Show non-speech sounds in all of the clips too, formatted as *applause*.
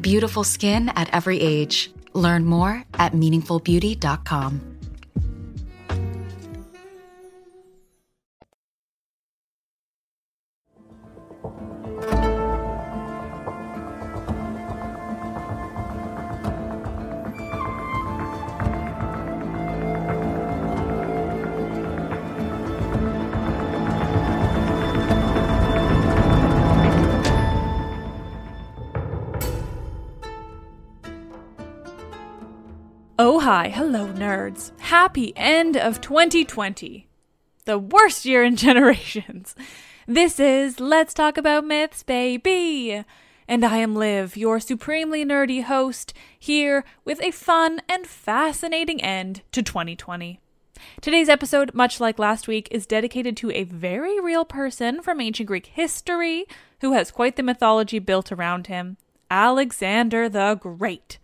Beautiful skin at every age. Learn more at meaningfulbeauty.com. hi. Hello, nerds. Happy end of 2020. The worst year in *laughs* generations. This is Let's Talk About Myths, baby. And I am Liv, your supremely nerdy host, here with a fun and fascinating end to 2020. Today's episode, much like last week, is dedicated to a very real person from ancient Greek history who has quite the mythology built around him Alexander the Great.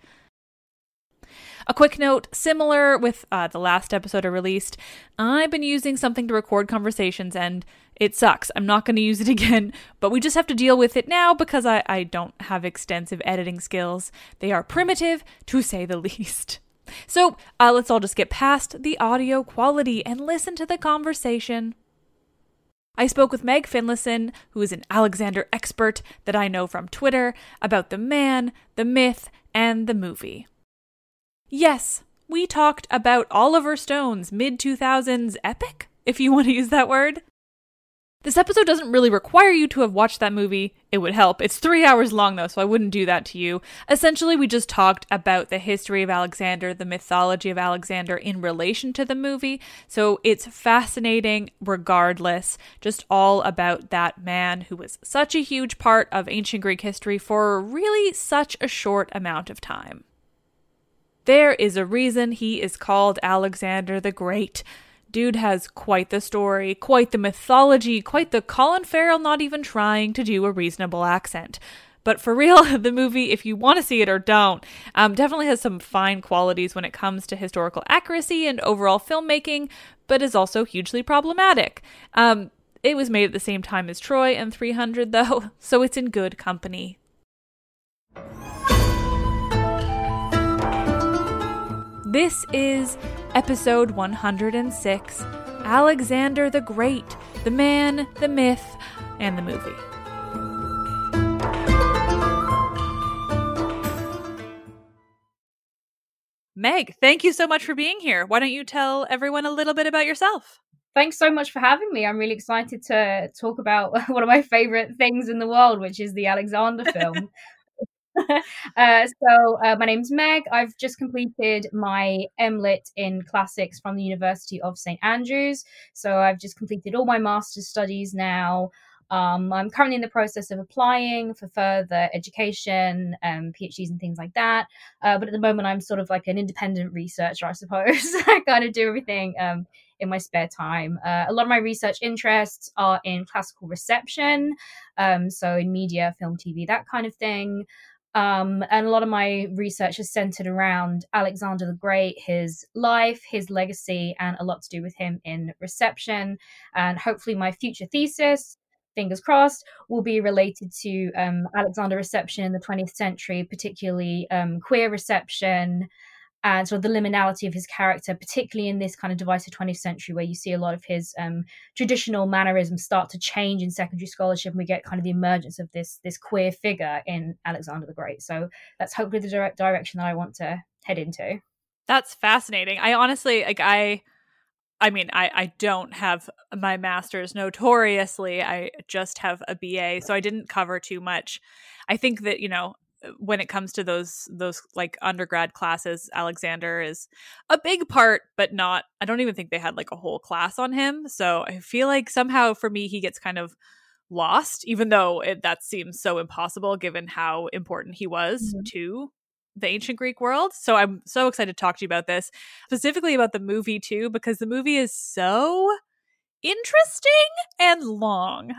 A quick note similar with uh, the last episode I released, I've been using something to record conversations and it sucks. I'm not going to use it *laughs* again, but we just have to deal with it now because I, I don't have extensive editing skills. They are primitive, to say the *laughs* least. So uh, let's all just get past the audio quality and listen to the conversation. I spoke with Meg Finlayson, who is an Alexander expert that I know from Twitter, about the man, the myth, and the movie. Yes, we talked about Oliver Stone's mid 2000s epic, if you *laughs* want to use that word. This episode doesn't really require you to have watched that movie. It would help. It's three hours long, though, so I wouldn't do that to you. Essentially, we just talked about the history of Alexander, the mythology of Alexander in relation to the movie. So it's fascinating, regardless, just all about that man who was such a huge part of ancient Greek history for really such a short amount of time. There is a reason he is called Alexander the Great. Dude has quite the story, quite the mythology, quite the Colin Farrell not even trying to do a reasonable accent. But for real, *laughs* the movie, if you want to see it or don't, um, definitely has some fine qualities when it comes to historical accuracy and overall filmmaking, but is also hugely problematic. Um, it was made at the same time as Troy and 300, though, *laughs* so it's in good company. This is episode 106 Alexander the Great, the man, the myth, and the movie. Meg, thank you so much for being here. Why don't you tell everyone a little bit about yourself? Thanks so much for having me. I'm really excited to talk about *laughs* one of my favorite things in the world, which is the Alexander film. *laughs* *laughs* uh, so uh, my name's Meg. I've just completed my MLit in classics from the University of St Andrews. So I've just completed all my master's studies now. Um, I'm currently in the process of applying for further education, um, PhDs and things like that. Uh, but at the moment, I'm sort of like an independent researcher, I suppose. *laughs* I kind of do everything um, in my spare time. Uh, a lot of my research interests are in classical reception, um, so in media, film, TV, that kind of thing. Um, and a lot of my research is centered around Alexander the Great, his life, his legacy, and a lot to do with him in reception. And hopefully, my future thesis fingers crossed, will be related to um, Alexander reception in the 20th century, particularly um, queer reception and sort of the liminality of his character, particularly in this kind of divisive 20th century where you see a lot of his um, traditional mannerisms start to change in secondary scholarship and we get kind of the emergence of this this queer figure in Alexander the Great. So that's hopefully the direct direction that I want to head into. That's fascinating. I honestly like I I mean, I, I don't have my master's notoriously. I just have a BA, so I didn't cover too much. I think that, you know, when it comes to those those like undergrad classes, Alexander is a big part, but not I don't even think they had like a whole class on him. So I feel like somehow for me he gets kind of lost, even though it, that seems so impossible given how important he was mm-hmm. to the ancient Greek world. So I'm so excited to talk to you about this, specifically about the movie too, because the movie is so interesting and long.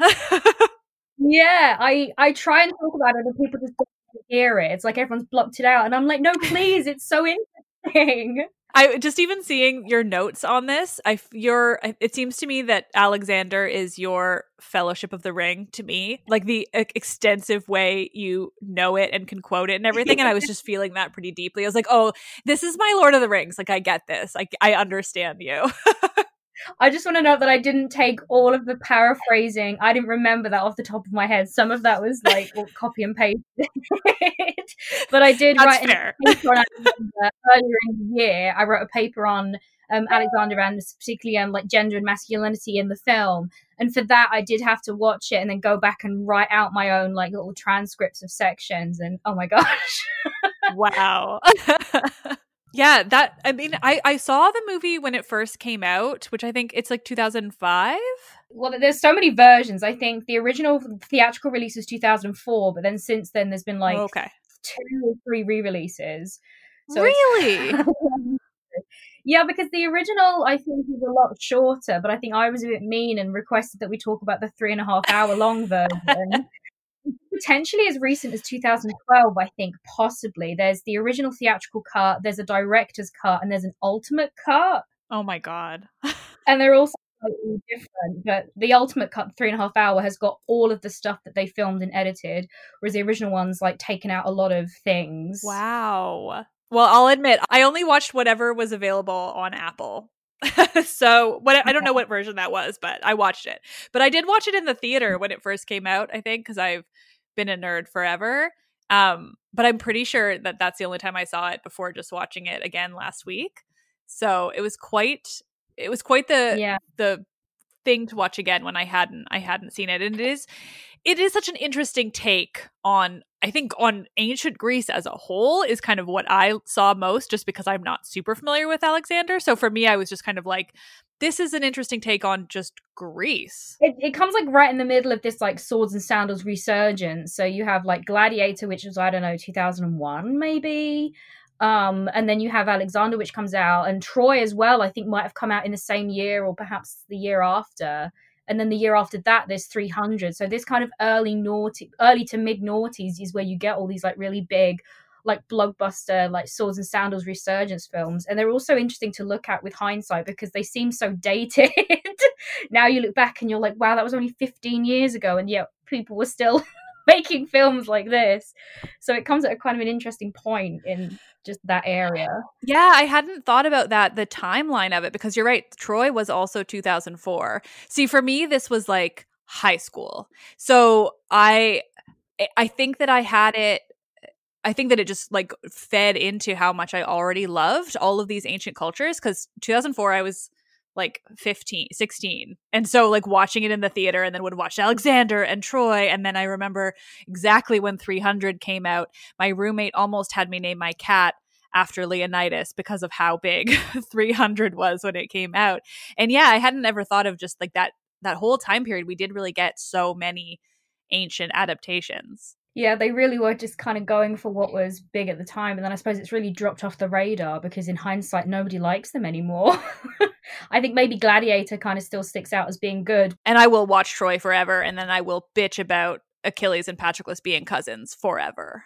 *laughs* yeah, I I try and talk about it, and people just don't hear it. It's like everyone's blocked it out, and I'm like, no, please, it's so *laughs* interesting. I just even seeing your notes on this, I your it seems to me that Alexander is your Fellowship of the Ring to me, like the extensive way you know it and can quote it and everything. and I was *laughs* just feeling that pretty deeply. I was like, oh, this is my Lord of the Rings. Like I get this. Like I understand you. *laughs* I just want to note that I didn't take all of the paraphrasing. I didn't remember that off the top of my head. Some of that was like copy and paste. *laughs* but I did That's write fair. a paper on earlier in the year. I wrote a paper on um, Alexander and particularly um, like gender and masculinity in the film. And for that, I did have to watch it and then go back and write out my own like little transcripts of sections. And oh my gosh. wow. *laughs* *laughs* Yeah, that I mean, I I saw the movie when it first came out, which I think it's like 2005. Well, there's so many versions. I think the original theatrical release was 2004, but then since then there's been like okay. two or three re-releases. So really? *laughs* yeah, because the original I think is a lot shorter, but I think I was a bit mean and requested that we talk about the three and a half hour long *laughs* version potentially as recent as 2012 i think possibly. There's the original theatrical cut there's a director's cut and there's an ultimate cut. Oh my god. *laughs* And they're also slightly different but the ultimate cut three and a half hour has got all of the stuff that they filmed and edited whereas the original one's like taken out a lot of things. Wow. Well i'll admit i only watched whatever was available on apple. *laughs* So what I don't know what *laughs* version that was, but I watched it. But I did watch it in the theater when it first came out. I think because I've been a nerd forever. Um, but I'm pretty sure that that's the only time I saw it before just watching it again last week. So it was quite it was quite the yeah. the thing to watch again when I hadn't I hadn't seen it. And it is it is such an interesting take on I think on ancient Greece as a whole is kind of what I saw most just because I'm not super familiar with Alexander. So for me I was just kind of like this is an interesting take on just Greece. It, it comes like right in the middle of this like swords and sandals resurgence. So you have like Gladiator, which was I don't know 2001 maybe, um, and then you have Alexander, which comes out, and Troy as well. I think might have come out in the same year or perhaps the year after. And then the year after that, there's 300. So this kind of early naughty, early to mid noughties is where you get all these like really big like blockbuster like swords and sandals resurgence films. And they're also interesting to look at with hindsight because they seem so dated. *laughs* Now you look back and you're like wow that was only 15 years ago. And yet people were still *laughs* making films like this. So it comes at a kind of an interesting point in just that area. Yeah i hadn't thought about that the timeline of it because you're right troy was also 2004 see for me this was like high school. So i i think that i had it I think that it just like fed into how much I already loved all of these ancient cultures because 2004 I was like 15 16 and so like watching it in the theater and then would watch alexander and troy and then i remember exactly when 300 came out my roommate almost had me name my cat after leonidas because of how big *laughs* 300 was when it came out. And yeah i hadn't ever thought of just like that that whole time period we did really get so many ancient adaptations yeah, they really were just kind of going for what was big at the time. And then I suppose it's really dropped off the radar because in hindsight, nobody likes them anymore. *laughs* I think maybe Gladiator kind of still sticks out as being good. And I will watch Troy forever. And then I will bitch about Achilles and Patroclus being cousins forever.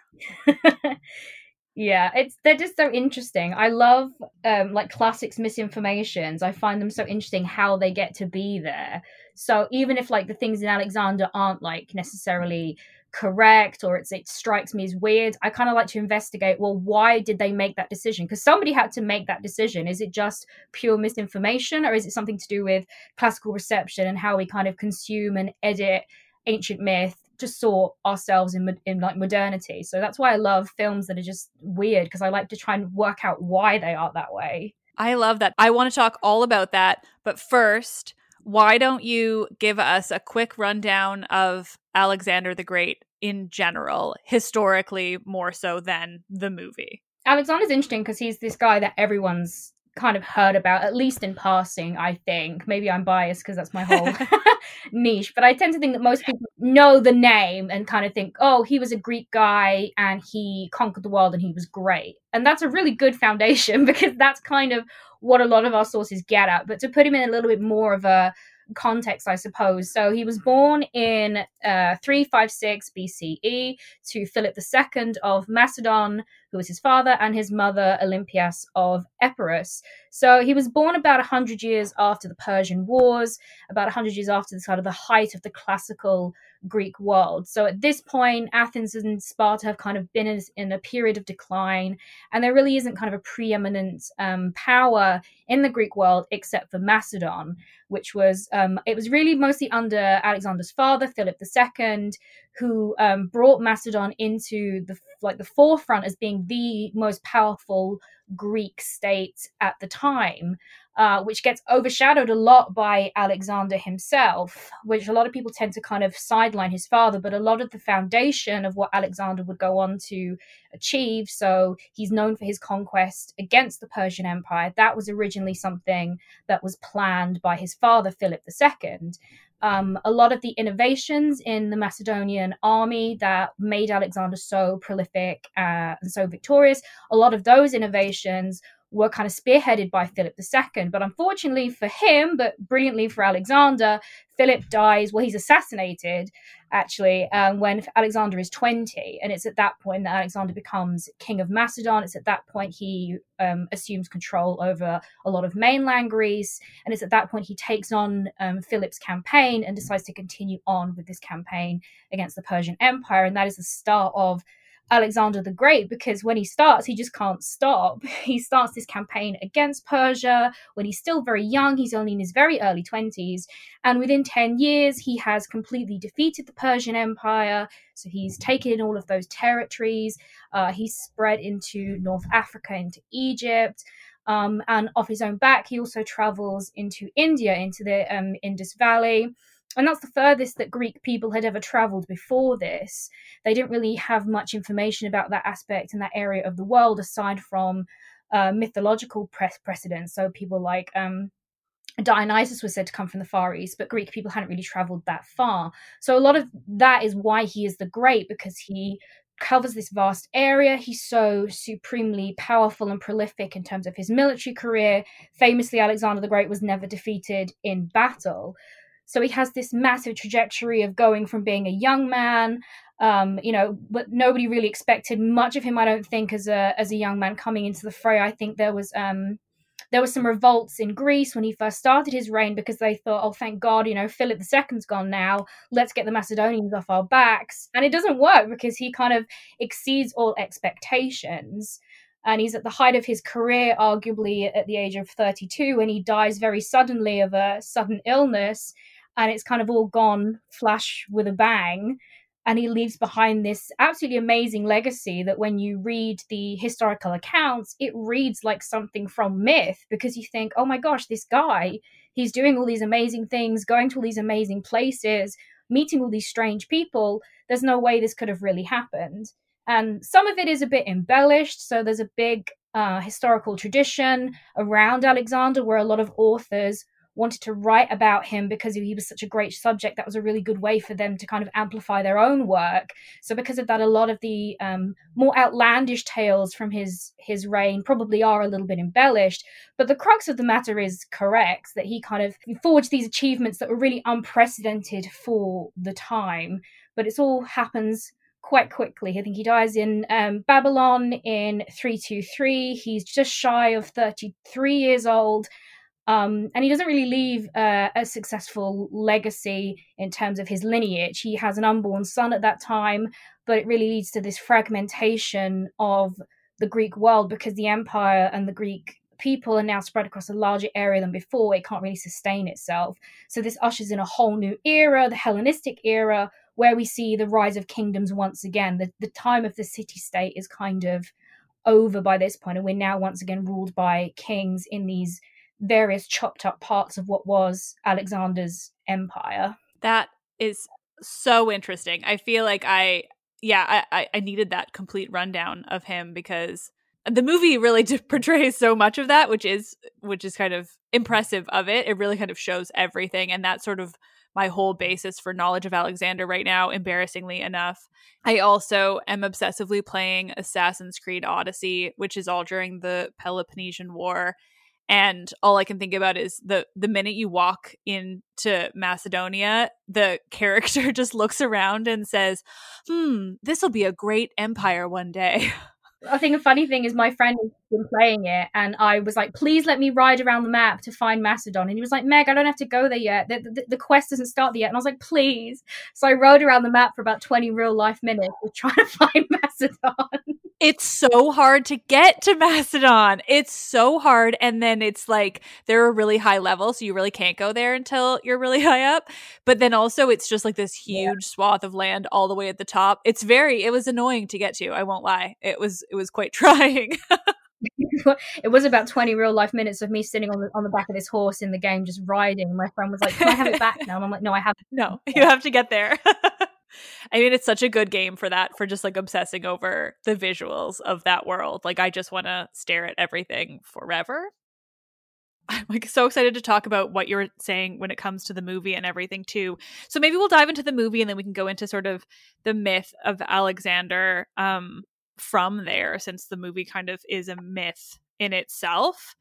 *laughs* yeah, it's they're just so interesting. I love um like classics misinformations. I find them so interesting how they get to be there. So even if like the things in Alexander aren't like necessarily correct or it's it strikes me as weird i kind of like to investigate well why did they make that decision? Because somebody had to make that decision. Is it just pure misinformation or is it something to do with classical reception and how we kind of consume and edit ancient myth to sort ourselves in, in like modernity? So that's why i love films that are just weird because i like to try and work out why they are that way. I love that. I want to talk all about that but first why don't you give us a quick rundown of Alexander the Great in general, historically more so than the movie? Alexander's interesting because he's this guy that everyone's kind of heard about, at least in passing, I think. Maybe I'm biased because that's my whole *laughs* *laughs* niche, but I tend to think that most people know the name and kind of think, oh, he was a Greek guy and he conquered the world and he was great. And that's a really good foundation *laughs* because that's kind of what a lot of our sources get at. But to put him in a little bit more of a context, I suppose. So he was born in uh, 356 BCE to Philip II of Macedon, who was his father, and his mother, Olympias of Epirus. So he was born about 100 years after the Persian Wars, about 100 years after the sort of the height of the classical Greek world. So at this point, Athens and Sparta have kind of been in, in a period of decline, and there really isn't kind of a preeminent um, power in the Greek world except for Macedon, which was um, it was really mostly under Alexander's father, Philip II, who um, brought Macedon into the like the forefront as being the most powerful Greek state at the time, uh, which gets overshadowed a lot by Alexander himself, which a lot of people tend to kind of sideline his father, but a lot of the foundation of what Alexander would go on to achieve. So he's known for his conquest against the Persian Empire. That was originally something that was planned by his father, Philip II. Um, a lot of the innovations in the Macedonian army that made Alexander so prolific uh, and so victorious, a lot of those innovations were kind of spearheaded by Philip II. But unfortunately for him, but brilliantly for Alexander, Philip dies. Well, he's assassinated actually um, when Alexander is 20. And it's at that point that Alexander becomes king of Macedon. It's at that point he um, assumes control over a lot of mainland Greece. And it's at that point he takes on um, Philip's campaign and decides to continue on with this campaign against the Persian Empire. And that is the start of Alexander the Great because when he starts, he just can't stop. *laughs* He starts this campaign against Persia when he's still very young. He's only in his very early 20s. And within 10 years, he has completely defeated the Persian Empire. So he's taken all of those territories. Uh, he's spread into North Africa, into Egypt. Um, and off his own back, he also travels into India, into the um, Indus Valley and that's the furthest that Greek people had ever traveled before this. They didn't really have much information about that aspect and that area of the world aside from uh, mythological press precedents. So people like um, Dionysus was said to come from the Far East, but Greek people hadn't really traveled that far. So a lot of that is why he is the great because he covers this vast area. He's so supremely powerful and prolific in terms of his military career. Famously, Alexander the Great was never defeated in battle. So he has this massive trajectory of going from being a young man, um, you know, but nobody really expected much of him. I don't think as a as a young man coming into the fray. I think there was um, there were some revolts in Greece when he first started his reign because they thought, oh, thank God, you know, Philip II's gone now. Let's get the Macedonians off our backs. And it doesn't work because he kind of exceeds all expectations. And he's at the height of his career, arguably at the age of 32, when he dies very suddenly of a sudden illness and it's kind of all gone flash with a bang. and he leaves behind this absolutely amazing legacy that when you read the historical accounts it reads like something from myth because you think oh my gosh this guy he's doing all these amazing things going to all these amazing places meeting all these strange people there's no way this could have really happened and some of it is a bit embellished so there's a big uh, historical tradition around alexander where a lot of authors wanted to write about him because he was such a great subject. That was a really good way for them to kind of amplify their own work. So because of that, a lot of the um, more outlandish tales from his his reign probably are a little bit embellished. But the crux of the matter is correct that he kind of forged these achievements that were really unprecedented for the time. But it all happens quite quickly. I think he dies in um, Babylon in 323. He's just shy of 33 years old. Um, and he doesn't really leave uh, a successful legacy in terms of his lineage. He has an unborn son at that time, but it really leads to this fragmentation of the Greek world because the empire and the Greek people are now spread across a larger area than before. It can't really sustain itself. So this ushers in a whole new era, the Hellenistic era, where we see the rise of kingdoms once again. The, the time of the city state is kind of over by this point, and we're now once again ruled by kings in these various chopped up parts of what was Alexander's empire. That is so interesting. I feel like I, yeah, I, I needed that complete rundown of him because the movie really *laughs* portrays so much of that, which is which is kind of impressive of it. It really kind of shows everything, and that sort of my whole basis for knowledge of Alexander right now. Embarrassingly enough, I also am obsessively playing Assassin's Creed Odyssey, which is all during the Peloponnesian War, and all I can think about is the the minute you walk into Macedonia, the *laughs* character just looks around and says, "Hmm, this will be a great empire one day." *laughs* I think a funny thing is my friend has been playing it, and I was like, "Please let me ride around the map to find Macedon." And he was like, "Meg, I don't have to go there yet. The, the, the quest doesn't start yet." And I was like, "Please." So I rode around the map for about twenty real life minutes trying to *laughs* find Macedon. It's so hard to get to Macedon. It's so hard, and then it's like they're a really high level, so you really can't go there until you're really *laughs* high up. But then also, it's just like this huge yeah. swath of land all the way at the top. It's very. It was annoying to get to. I won't lie. It was it was quite *laughs* trying. *laughs* it was about 20 real life minutes of me sitting on the on the back of this horse in the game just riding. My friend was like can i have it back now? And i'm like no i have *laughs* no you have to get there. *laughs* I mean it's such a good game for that for just like obsessing over the visuals of that world. Like i just want to stare at everything forever. I'm like so excited to talk about what you're saying when it comes to the movie and everything too. So maybe we'll dive into the movie and then we can go into sort of the myth of Alexander. Um, from there since the movie kind of is a myth in itself.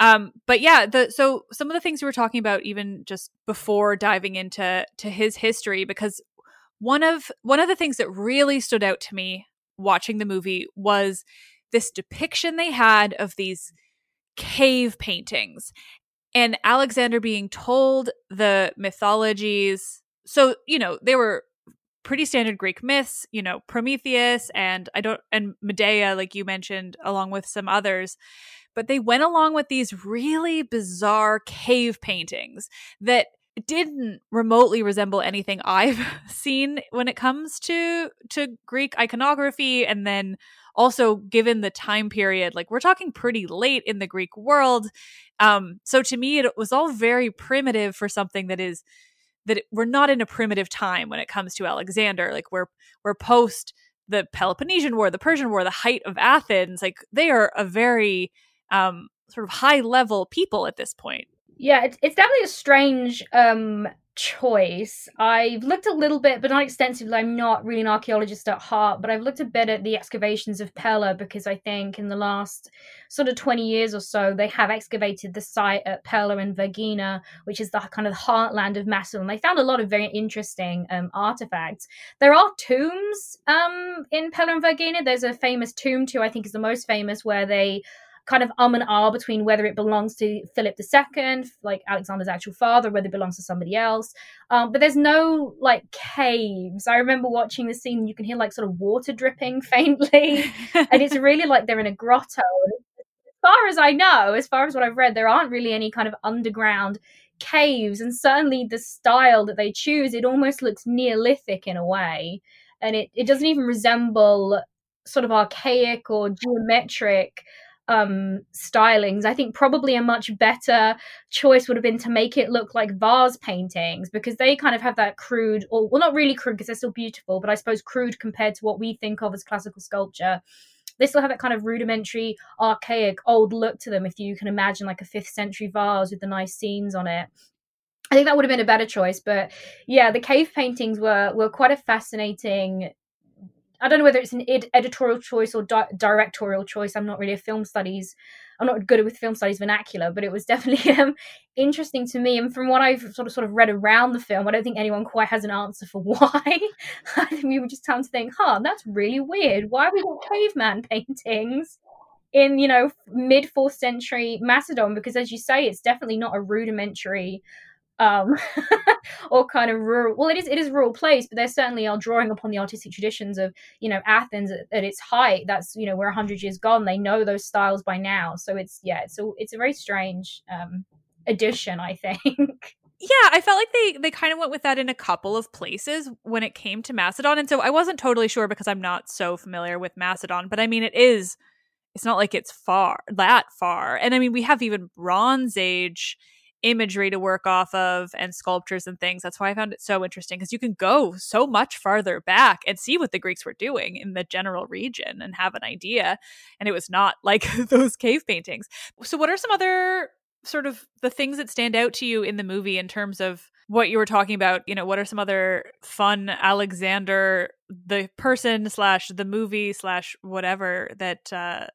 Um, but yeah, the so some of the things we were talking about even just before diving into to his history, because one of one of the things that really stood out to me watching the movie was this depiction they had of these cave paintings and Alexander being told the mythologies. So, you know, they were pretty standard Greek myths, you know, Prometheus and I don't and Medea like you mentioned along with some others. But they went along with these really bizarre cave paintings that didn't remotely resemble anything *laughs* I've seen when it comes to to Greek iconography and then also given the time period like we're talking pretty late in the Greek world um so to me it was all very primitive for something that is that we're not in a primitive time when it comes to Alexander. Like we're we're post the Peloponnesian War, the Persian War, the height of Athens. Like they are a very um, sort of high level people at this point. Yeah, it's, it's definitely a strange um, choice. I've looked a little bit, but not extensively. I'm not really an archaeologist at heart, but I've looked a bit at the excavations of Pella because I think in the last sort of 20 years or so, they have excavated the site at Pella and Vergina, which is the kind of heartland of Macedon. They found a lot of very interesting um, artifacts. There are tombs um, in Pella and Vergina. There's a famous tomb, too, I think is the most famous, where they kind of um and ah between whether it belongs to Philip II, like Alexander's actual father, whether it belongs to somebody else. Um, but there's no like caves. I remember watching the scene, you can hear like sort of water dripping *laughs* faintly, and it's really like they're in a grotto. As far as I know, as far as what I've read, there aren't really any kind of underground caves, and certainly the style that they choose, it almost looks Neolithic in a way. and it, it doesn't even resemble sort of archaic or geometric um stylings i think probably a much better choice would have been to make it look like vase paintings because they kind of have that crude or well not really crude because they're still beautiful but i suppose crude compared to what we think of as classical sculpture they still have that kind of rudimentary archaic old look to them if you can imagine like a fifth century vase with the nice scenes on it I think that would have been a better choice, but yeah, the cave paintings were were quite a fascinating. I don't know whether it's an ed- editorial choice or di- directorial choice. I'm not really a film studies. I'm not good with film studies vernacular, but it was *laughs* definitely um, interesting to me. And from what I've sort of sort of read around the film, I don't think anyone quite has an answer for *laughs* why. I think we were just time to think, huh, that's really weird. Why have we got caveman paintings? in you know mid fourth century macedon because as you say it's definitely not a rudimentary um, *laughs* or kind of rural. Well, it is it is rural place, but they certainly are drawing upon the artistic traditions of you know Athens at, at its height. That's you know we're hundred years gone. They know those styles by now, so it's yeah, it's a it's a very strange um, addition, I think. *laughs* Yeah, I felt like they they kind of went with that in a couple of places when it came to Macedon, and so I wasn't totally sure because I'm not so familiar with Macedon. But I mean, it is. It's not like it's far that far, and I mean we have even Bronze Age imagery to work off of and sculptures and things. That's why I found it so interesting because you can go so much farther back and see what the Greeks were doing in the general region and have an idea. And it was not *laughs* like *laughs* those cave paintings. So, what are some other sort of the things that stand out to you in the movie in terms of what you were talking about you know what are some other fun alexander the person slash the movie slash whatever that uh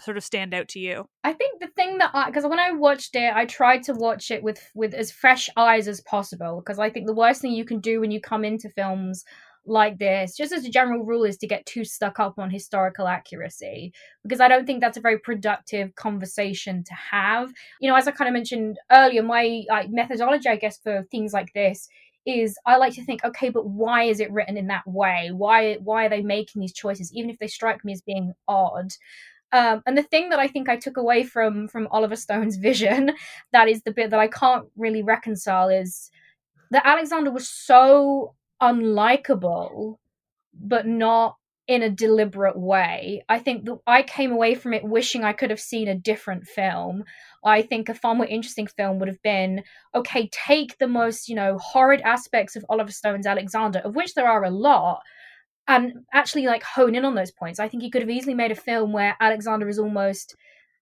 sort of stand out to you? I think the thing that I because when I watched it, I tried to watch it with with as fresh eyes as possible because I think the worst thing you can do when you come into films like this, just as a general rule, is to get too stuck up on historical accuracy because I don't think that's a very productive conversation to have. You know, as I kind of mentioned earlier, my uh, methodology, I guess, for things like this is I like to think, okay, but why is it written in that way? Why why are they making these choices, even if they strike me as being odd? Um, and the thing that I think I took away from from Oliver Stone's *laughs* vision, that is the bit that I can't really reconcile, is that Alexander was so unlikable, but not in a deliberate way. I think that I came away from it wishing I could have seen a different film. I think a far more interesting film would have been okay, take the most, you know, horrid aspects of Oliver Stone's Alexander, of which there are a lot, and actually like hone in on those points. I think he could have easily made a film where Alexander is almost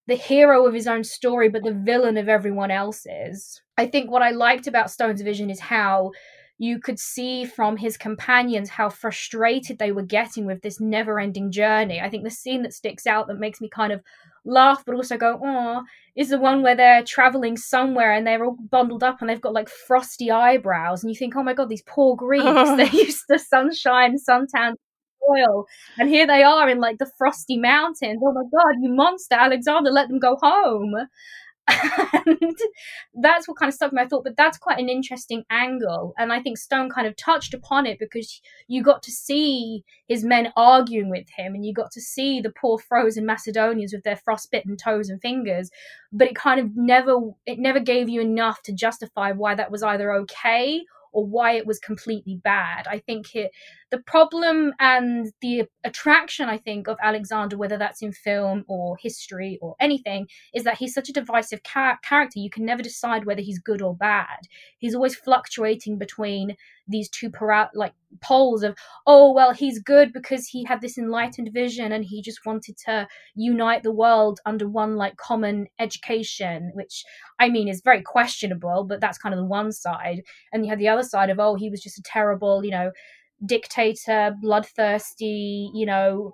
the hero of his own story, but the villain of everyone else's. I think what I liked about Stone's vision is how you could see from his companions how frustrated they were getting with this never ending journey. I think the scene that sticks out that makes me kind of laugh but also go, oh, is the one where they're traveling somewhere and they're all bundled up and they've got like frosty eyebrows. And you think, oh my God, these poor Greeks, *laughs* they're used to sunshine, suntan, oil. And here they are in like the frosty mountains. Oh my God, you monster, Alexander, let them go home and that's what kind of stuck me. I thought, but that's quite an interesting angle. And I think Stone kind of touched upon it because you got to see his men arguing with him and you got to see the poor frozen Macedonians with their frostbitten toes and fingers. But it kind of never it never gave you enough to justify why that was either okay or why it was completely bad. I think it, the problem and the attraction, I think, of Alexander, whether that's in film or history or anything, is that he's such a divisive ca- character. You can never decide whether he's good or bad. He's always fluctuating between these two para- like poles of oh well he's good because he had this enlightened vision and he just wanted to unite the world under one like common education which i mean is very questionable but that's kind of the one side and you have the other side of oh he was just a terrible you know dictator bloodthirsty you know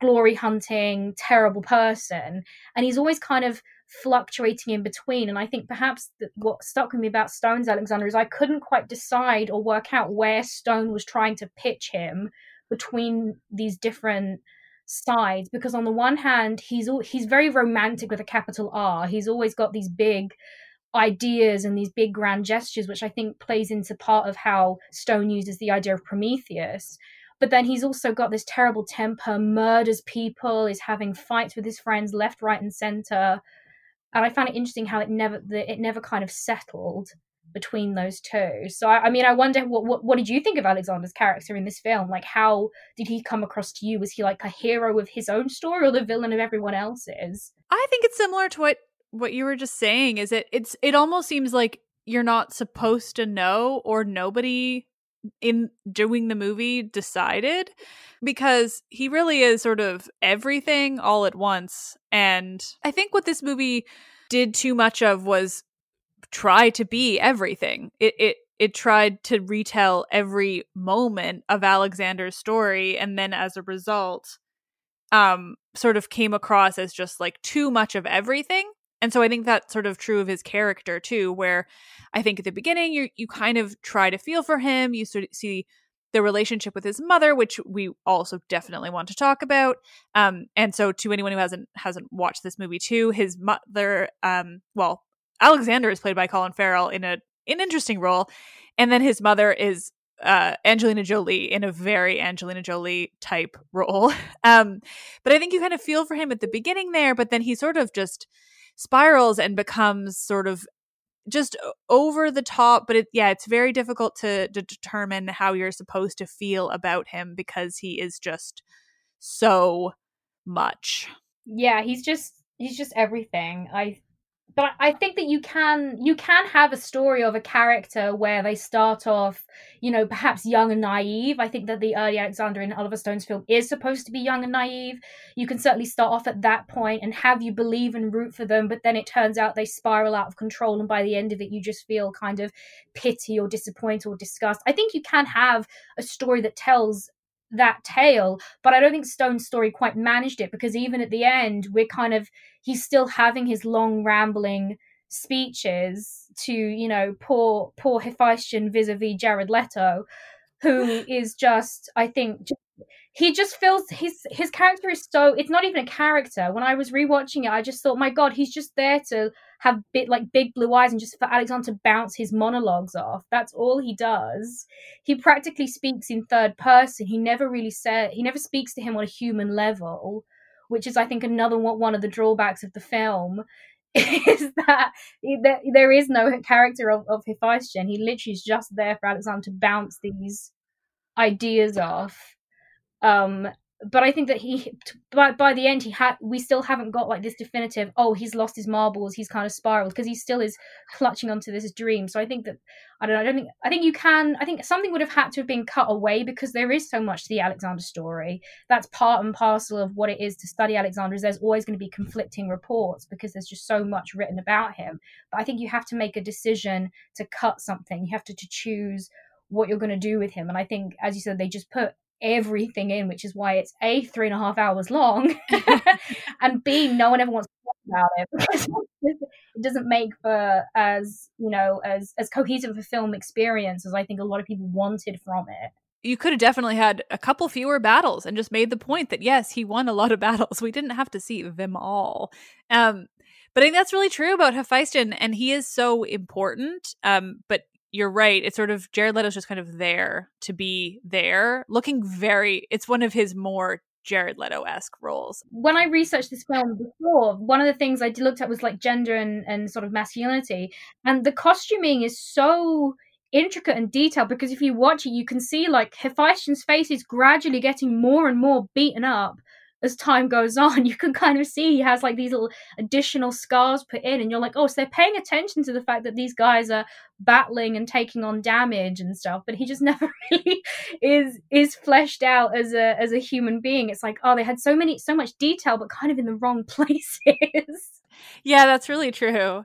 glory hunting terrible person and he's always kind of fluctuating in between. And I think perhaps what stuck with me about Stone's Alexander is I couldn't quite decide or work out where Stone was trying to pitch him between these different sides because on the one hand he's all, he's very romantic with a capital R. He's always got these big ideas and these big grand gestures which I think plays into part of how Stone uses the idea of Prometheus but then he's also got this terrible temper murders people is having fights with his friends left right and center and I found it interesting how it never it never kind of settled. between those two. So I, I mean, I wonder what, what what did you think of Alexander's character in this film? Like, how did he come across to you? Was he like a hero of his own story or the villain of everyone else's? I think it's similar to what what you were just saying. Is it? It's it almost seems like you're not supposed to know or nobody in doing the movie decided because he really is sort of everything all at once and i think what this movie did too much of was try to be everything. It it it tried to retell every moment of Alexander's story and then as a result um sort of came across as just like too much of everything. And so I think that's sort of true of his character too where I think at the beginning you you kind of try to feel for him, you sort of see the relationship with his mother, which we also definitely want to talk about. Um, and so, to anyone who hasn't hasn't watched this movie too, his mother, um, well, Alexander is played by Colin Farrell in a an interesting role, and then his mother is uh, Angelina Jolie in a very Angelina Jolie type role. *laughs* Um, but I think you kind of feel for him at the beginning there, but then he sort of just spirals and becomes sort of just over the top. But it, yeah, it's very difficult to, to determine how you're supposed to feel about him because he is just so much. Yeah, he's just he's just everything. I but I think that you can you can have a story of a character where they start off, you know, perhaps young and naive. I think that the early Alexander in Oliver Stone's film is supposed to be young and naive. You can certainly start off at that point and have you believe and root for them, but then it turns out they spiral out of control, and by the end of it, you just feel kind of pity or disappoint or disgust. I think you can have a story that tells that tale but i don't think stone's story quite managed it because even at the end we're kind of he's still having his long rambling speeches to you know poor poor hephaestion vis-a-vis jared leto who *sighs* is just i think just he just feels his his character is so it's not even a character. When i was rewatching it i just thought my god he's just there to have bit like big blue eyes and just for alexander to bounce his monologues off. That's all he does. He practically speaks in third person. He never really said he never speaks to him on a human level which is i think another one of the drawbacks of the film *laughs* is that there is no character of, of Hephaestion. He literally is just there for Alexander to bounce these ideas off um, but I think that he, by by the end, he had. We still haven't got like this definitive. Oh, he's lost his marbles. He's kind of spiraled because he still is clutching onto this dream. So I think that I don't know. I don't think. I think you can. I think something would have had to have been cut away because there is so much to the Alexander story. That's part and parcel of what it is to study Alexander. Is there's always going to be conflicting reports because there's just so much written about him. But I think you have to make a decision to cut something. You have to, to choose what you're going to do with him. And I think, as you said, they just put everything in, which is why it's a three and a half hours long, *laughs* *laughs* and b no one ever wants to talk about it *laughs* because it doesn't make for as you know as as cohesive a film experience as I think a lot of people wanted from it. You could have definitely had a couple fewer battles and just made the point that yes, he won a lot of battles. We didn't have to see them all. Um, but I think that's really true about Hephaestion, and he is so important. Um, but you're right. It's sort of Jared Leto's just kind of there to be there, looking very. It's one of his more Jared Leto esque roles. When I researched this film before, one of the things I looked at was like gender and, and sort of masculinity. And the costuming is so intricate and detailed because if you watch it, you can see like Hephaestion's face is gradually getting more and more beaten up as time goes on, you can kind of see he has like these little additional scars put in, and you're like, oh, so they're paying attention to the fact that these guys are battling and taking on damage and stuff, but he just *laughs* never really is is fleshed out as a as a human being. It's like, oh, they had so many so much detail, but kind of in the wrong *laughs* places. Yeah, that's really true.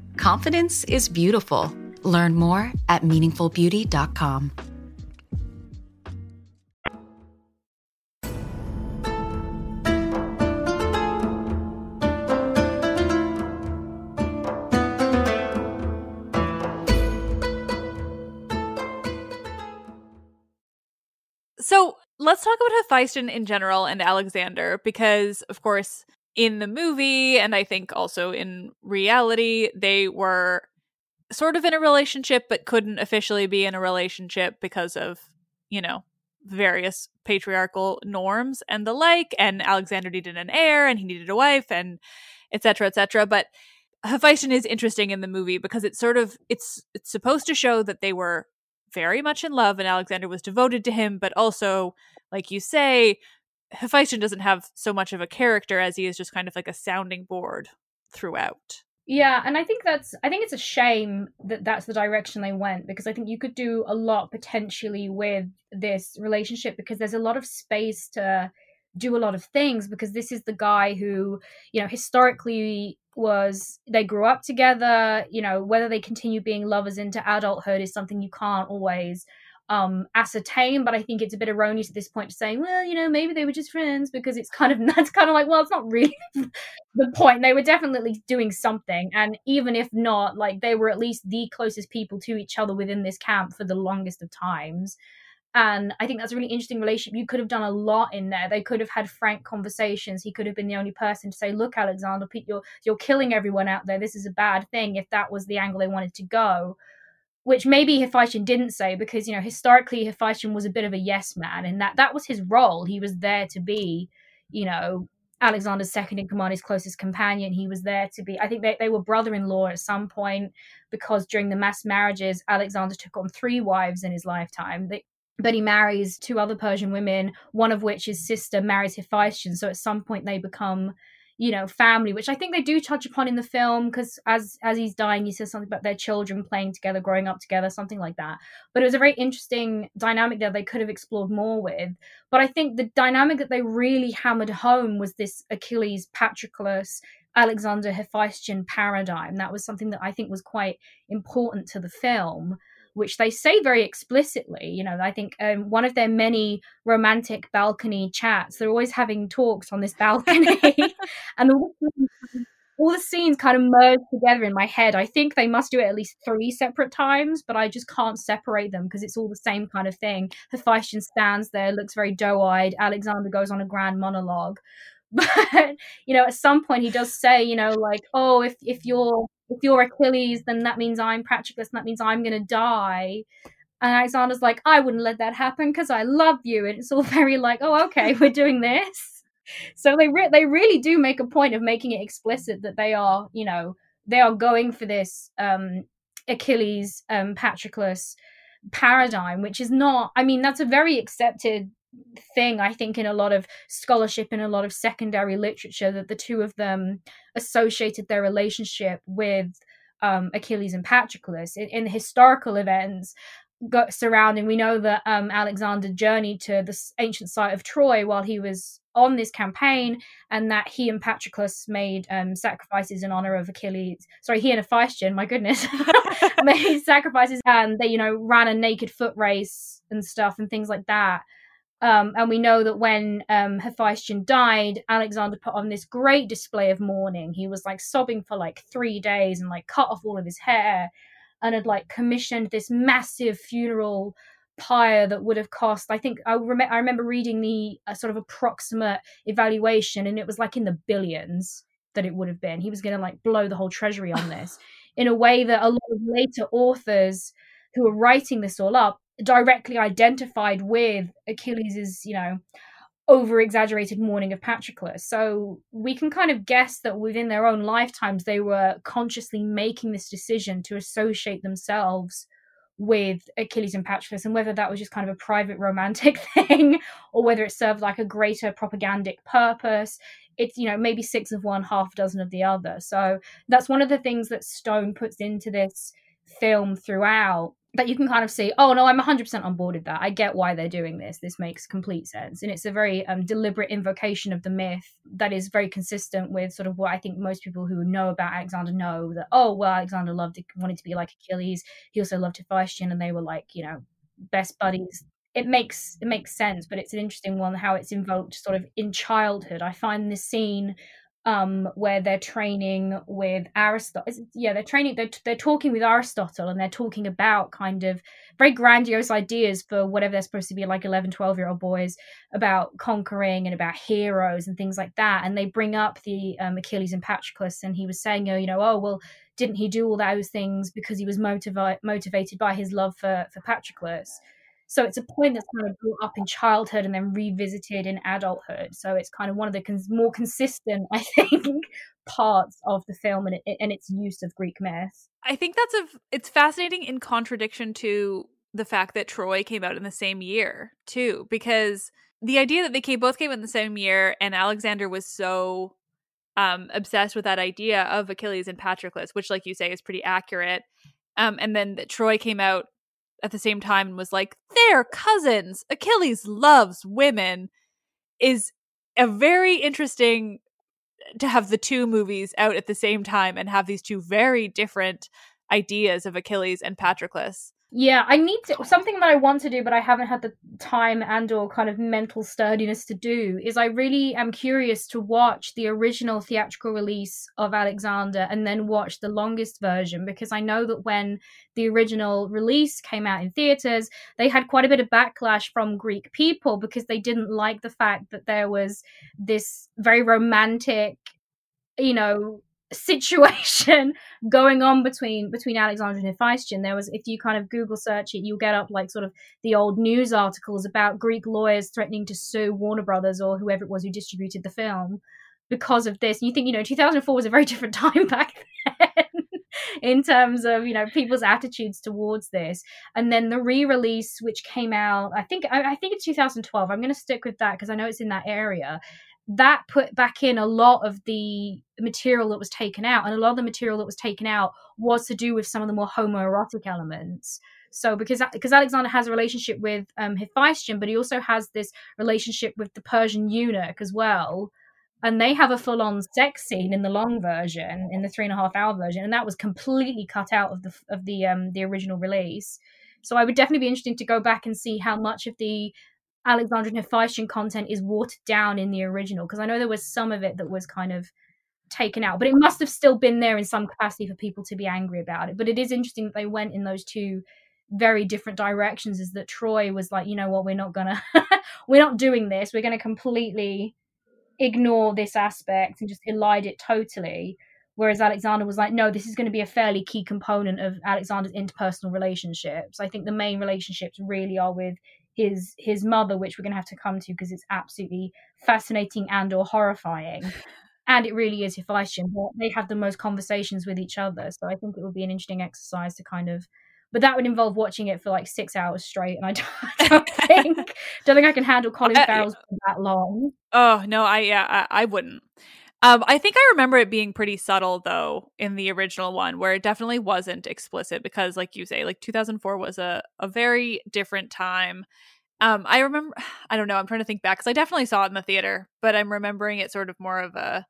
Confidence is beautiful. Learn more at meaningfulbeauty.com. So let's talk about Hephaestion in general and Alexander, because of course, in the movie, and I think also in reality, they were sort of in a relationship, but couldn't officially be in a relationship because of, you know, various patriarchal norms and the like. And Alexander needed an heir and he needed a wife and etc. etc. But Hephaestion is interesting in the movie because it's sort of it's it's supposed to show that they were very much in love and Alexander was devoted to him, but also, like you say, Hephaestion doesn't have so much of a character as he is just kind of like a sounding board throughout. Yeah, and I think that's I think it's a shame that that's the direction they went because I think you could do a lot potentially with this relationship because there's a lot of space to do a lot of things because this is the guy who, you know, historically was they grew up together, you know, whether they continue being lovers into adulthood is something you can't always um ascertain but i think it's a bit erroneous at this point to saying well you know maybe they were just friends because it's kind of *laughs* that's kind of like well it's not really *laughs* the point. They were definitely doing something. And even if not like they were at least the closest people to each other within this camp for the longest of times. And i think that's a really interesting relationship. You could have done a lot in there. They could have had frank conversations. He could have been the only person to say look alexander you're you're killing everyone out there. This is a bad thing. If that was the angle they wanted to go which maybe Hephaestion didn't say because you know historically Hephaestion was a bit of a yes man and that that was his role. He was there to be, you know, Alexander's second in command, his closest companion. He was there to be. I think they, they were brother in law at some point because during the mass marriages, Alexander took on three wives in his lifetime. They, but he marries two other Persian women, one of which his sister marries Hephaestion. So at some point they become you know family which i think they do touch upon in the film because as as he's dying he says something about their children playing together growing up together something like that. But it was a very interesting dynamic that they could have explored more with. But i think the dynamic that they really hammered home was this achilles patroclus alexander hephaestion paradigm. That was something that i think was quite important to the film which they say very explicitly. You know, I think um, one of their many romantic balcony chats, they're always having talks on this balcony, *laughs* *laughs* and all the, all the scenes kind of merge together in my head. I think they must do it at least three separate times, but I just can't separate them because it's all the same kind of thing. Hephaestion stands there, looks very doe-eyed. Alexander goes on a grand monologue. *laughs* But you know, at some point he does say, you know, like, oh, if if you're if you're Achilles, then that means I'm Patroclus, and that means I'm going to die. And Alexander's like, I wouldn't let that happen because I love you. And it's all *laughs* very like, oh, okay, we're doing this. So they re- they really do make a point of making it explicit that they are, you know, they are going for this um, Achilles um, Patroclus paradigm, which is not. I mean, that's a very accepted thing i think in a lot of scholarship and a lot of secondary literature that the two of them associated their relationship with um, achilles and patroclus in, in the historical events surrounding we know that um, alexander journeyed to the ancient site of troy while he was on this campaign and that he and Patroclus made um, sacrifices in honor of Achilles. Sorry, he and Hephaestion, my goodness, *laughs* made *laughs* sacrifices and they, you know, ran a naked foot race and stuff and things like that. Um, and we know that when um, Hephaestion died, Alexander put on this great display of mourning. He was like sobbing for like three days and like cut off all of his hair and had like commissioned this massive funeral pyre that would have cost i think i, rem- I remember reading the uh, sort of approximate evaluation and it was like in the billions that it would have been he was going to like blow the whole treasury on this *laughs* in a way that a lot of later authors who were writing this all up directly identified with achilles's you know over exaggerated mourning of Patroclus. So we can kind of guess that within their own lifetimes, they were consciously making this decision to associate themselves with Achilles and Patroclus, and whether that was just kind of a private romantic *laughs* thing or whether it served like a greater propagandic purpose. It's, you know, maybe six of one, half a dozen of the other. So that's one of the things that Stone puts into this film throughout that you can kind of see, oh no, I'm 100% on board with that. I get why they're doing this. This makes complete sense. And it's a very um, deliberate invocation of the myth that is very consistent with sort of what I think most people who know about Alexander know that, oh, well, Alexander loved, wanted to be like Achilles. He also loved Hephaestion and they were like, you know, best buddies. It makes it makes sense, but it's an interesting one how it's invoked sort of in childhood. I find this scene um, where they're training with Aristotle. Yeah, they're training. They're they're talking with Aristotle, and they're talking about kind of very grandiose ideas for whatever they're supposed to be like 11, 12 year old boys about conquering and about heroes and things like that. And they bring up the um, Achilles and Patroclus, and he was saying, oh, you know, oh well, didn't he do all those things because he was motivated motivated by his love for for Patroclus? So it's a point that's kind of brought up in childhood and then revisited in adulthood. So it's kind of one of the cons- more consistent, *laughs* I think, parts of the film and, it, and its use of Greek myth. I think that's a it's fascinating in contradiction to the fact that Troy came out in the same year too, because the idea that they came both came out in the same year and Alexander was so um obsessed with that idea of Achilles and Patroclus, which like you say is pretty accurate. Um and then that Troy came out at the same time and was like, they're cousins. Achilles loves women is a very interesting uh, to have the two movies out at the same time and have these two very different ideas of Achilles and Patroclus. Yeah, I need to something that I want to do, but I haven't had the time and or kind of mental sturdiness to do is I really am curious to watch the original theatrical release of Alexander and then watch the longest version because I know that when the original release came out in theaters, they had quite a bit of backlash from Greek people because they didn't like the fact that there was this very romantic you know situation *laughs* going on between between Alexander and Hephaestion. There was, if you kind of Google search it, you'll get up like sort of the old news articles about Greek lawyers threatening to sue Warner Brothers or whoever it was who distributed the film because of this. You think, you know, 2004 was a very *laughs* different time back then. *laughs* in terms of you know people's attitudes towards this and then the re-release which came out i think i, I think it's 2012 i'm going to stick with that because i know it's in that area that put back in a lot of the material that was taken out and a lot of the material that was taken out was to do with some of the more homoerotic elements. So because because alexander has a relationship with um, hephaestion but he also has this relationship with the persian eunuch as well and they have a full-on sex scene in the long version in the three and a half hour version and that was completely cut out of the of the um the original release. So I would definitely be interesting to go back and see how much of the Alexander and Hephaestion content is watered down in the original because I know there was some of it that was kind of taken out, but it must have still been there in some capacity for people to be angry about it. But it is interesting that they went in those two very different directions. Is that Troy was like, you know what, we're not gonna, *laughs* we're not doing this. We're gonna completely ignore this aspect and just elide it totally. Whereas Alexander was like, no, this is going to be a fairly key component of Alexander's interpersonal relationships. I think the main relationships really are with his his mother, which we're going to have to come to because it's absolutely fascinating and or horrifying. *sighs* And it really is Hephaestion. They have the most conversations with each other, so I think it would be an interesting exercise to kind of. But that would involve watching it for like six hours straight, and I *laughs* don't, don't *laughs* think don't think I can handle Colin uh, Farrell's that long. Oh no, I yeah, I, I wouldn't. Um, I think I remember it being pretty subtle though in the original one, where it definitely wasn't explicit because, like you say, like 2004 was a a very different time, Um, I remember, *sighs* I don't know, I'm trying to think back because I definitely saw it in the theater, but I'm remembering it sort of more of a,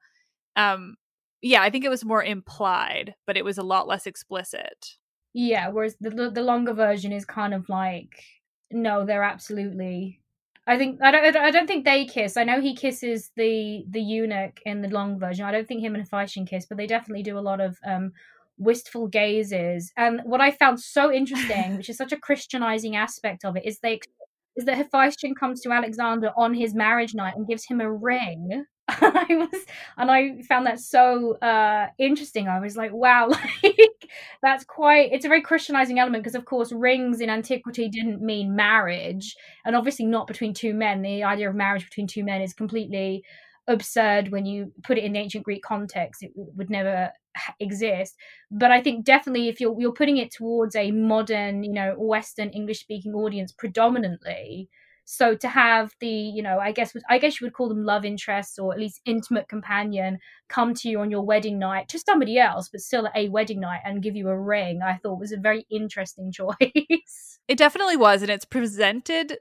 um, yeah, I think it was more implied, but it was a lot less explicit. Yeah, whereas the the longer version is kind of like, no, they're absolutely. I think I don't. I don't think they kiss. I know he kisses the the eunuch in the long version. I don't think him and Hephæstion kiss, but they definitely do a lot of um, wistful gazes. And what I found so interesting, *laughs* which is such a Christianizing aspect of it, is they is that Hephæstion comes to Alexander on his marriage night and gives him a ring. *laughs* I was, and I found that so uh, interesting. I was like, wow, *laughs* like that's quite. It's a very Christianizing element because, of course, rings in antiquity didn't mean marriage, and obviously not between two men. The idea of marriage between two men is completely absurd when you put it in the ancient Greek context. It would never exist. But I think definitely if you're you're putting it towards a modern, you know, Western English speaking audience predominantly. So to have the, you know, I guess I guess you would call them love interests or at least intimate companion come to you on your wedding night to somebody else, but still a wedding night and give you a ring, I thought was a very interesting *laughs* choice. It definitely was, and it's presented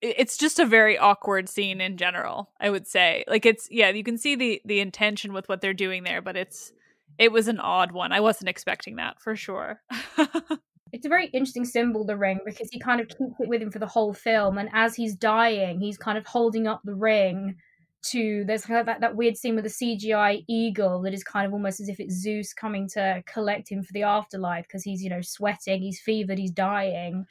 it's just a very awkward scene in general i would say like it's yeah you can see the the intention with what they're doing there but it's it was an odd one i wasn't expecting that for sure. *laughs* It's a very interesting symbol the ring because he kind of keeps it with him for the whole film and as he's dying he's kind of holding up the ring to there's kind of that, that weird scene with the cgi eagle that is kind of almost as if it's zeus coming to collect him for the afterlife because he's you know sweating he's fevered he's dying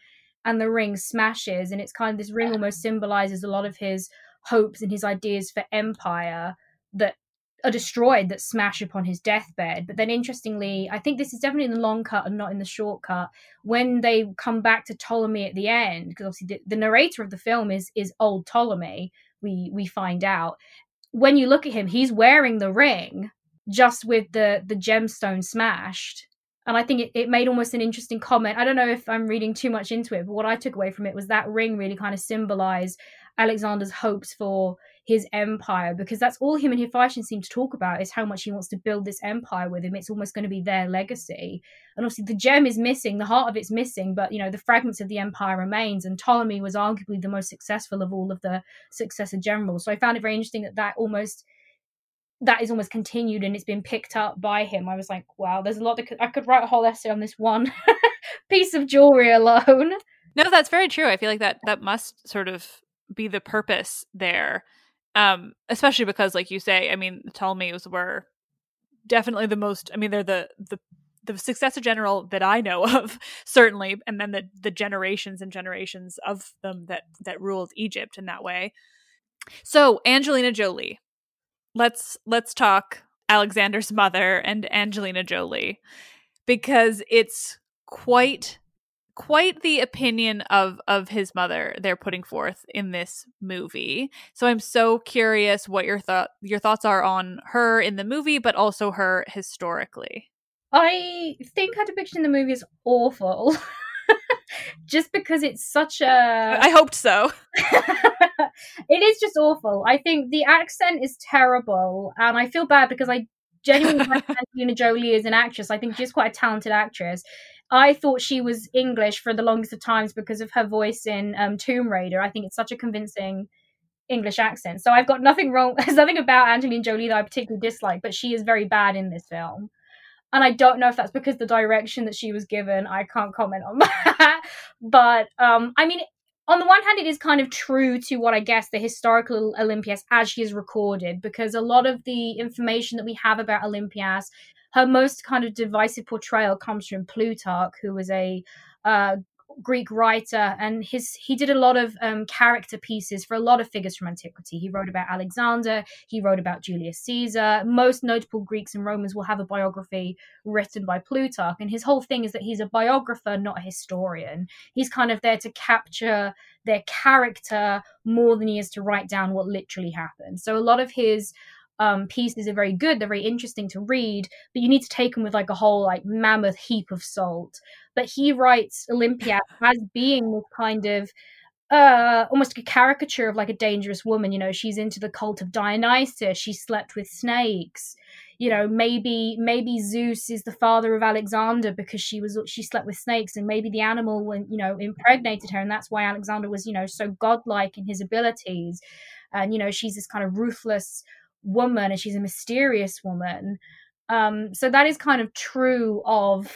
and the ring smashes and it's kind of this ring almost symbolizes a lot of his hopes and his ideas for empire that are destroyed that smash upon his deathbed. But then interestingly i think this is definitely in the long cut and not in the short cut when they come back to ptolemy at the end because obviously the, the narrator of the film is is old ptolemy we we find out. When you look at him he's wearing the ring just with the the gemstone smashed. And I think it, it made almost an interesting comment. I don't know if I'm reading too much into it, but what I took away from it was that ring really kind of symbolized Alexander's hopes for his empire because that's all him and Hephæstion seem to talk about is how much he wants to build this empire with him. It's almost going to be their legacy. And obviously the gem is missing, the heart of it's missing, but you know, the fragments of the empire remains and Ptolemy was arguably the most successful of all of the successor generals. So I found it very interesting that that almost that is almost continued and it's been picked up by him. I was like, wow, there's a lot that could, I could write a whole essay on this one *laughs* piece of jewelry alone. No, that's very true. I feel like that that must sort of be the purpose there. Um, especially because like you say, I mean, the Ptolemies were definitely the most I mean, they're the the the successor general that I know *laughs* of, certainly, and then the the generations and generations of them that that ruled Egypt in that way. So, Angelina Jolie, let's let's talk Alexander's mother and Angelina Jolie because it's quite quite the opinion of of his mother they're putting forth in this movie. So I'm so curious what your thought your thoughts are on her in the movie but also her historically. I think her depiction in the movie is awful. *laughs* just because it's such a I hoped so. *laughs* it is just awful. I think the accent is terrible and I feel bad because I genuinely Angelina Jolie as an actress. I think she's quite a talented actress. I thought she was English for the longest of times because of her voice in um, Tomb Raider. I think it's such a convincing English accent. So I've got nothing wrong. *laughs* There's nothing about Angelina Jolie that I particularly dislike, but she is very bad in this film and I don't know if that's because the direction that she was given. I can't comment on *laughs* that. but um, I mean, on the one hand, it is kind of true to what I guess the historical Olympias as she is recorded, because a lot of the information that we have about Olympias, her most kind of divisive portrayal comes from Plutarch, who was a uh, Greek writer, and his he did a lot of um, character pieces for a lot of figures from antiquity. He wrote about Alexander, he wrote about Julius Caesar. Most notable Greeks and Romans will have a biography written by Plutarch, and his whole thing is that he's a biographer, not a historian. He's kind of there to capture their character more than he is to write down what literally happened. So a lot of his um, pieces are very good. They're very interesting to read, but you need to take them with like a whole like mammoth heap of salt. But he writes Olympia as being this kind of uh, almost a caricature of like a dangerous woman. You know, she's into the cult of Dionysus. She slept with snakes. You know, maybe maybe Zeus is the father of Alexander because she was she slept with snakes, and maybe the animal when you know impregnated her, and that's why Alexander was you know so godlike in his abilities. And you know, she's this kind of ruthless woman, and she's a mysterious woman. Um, so that is kind of true of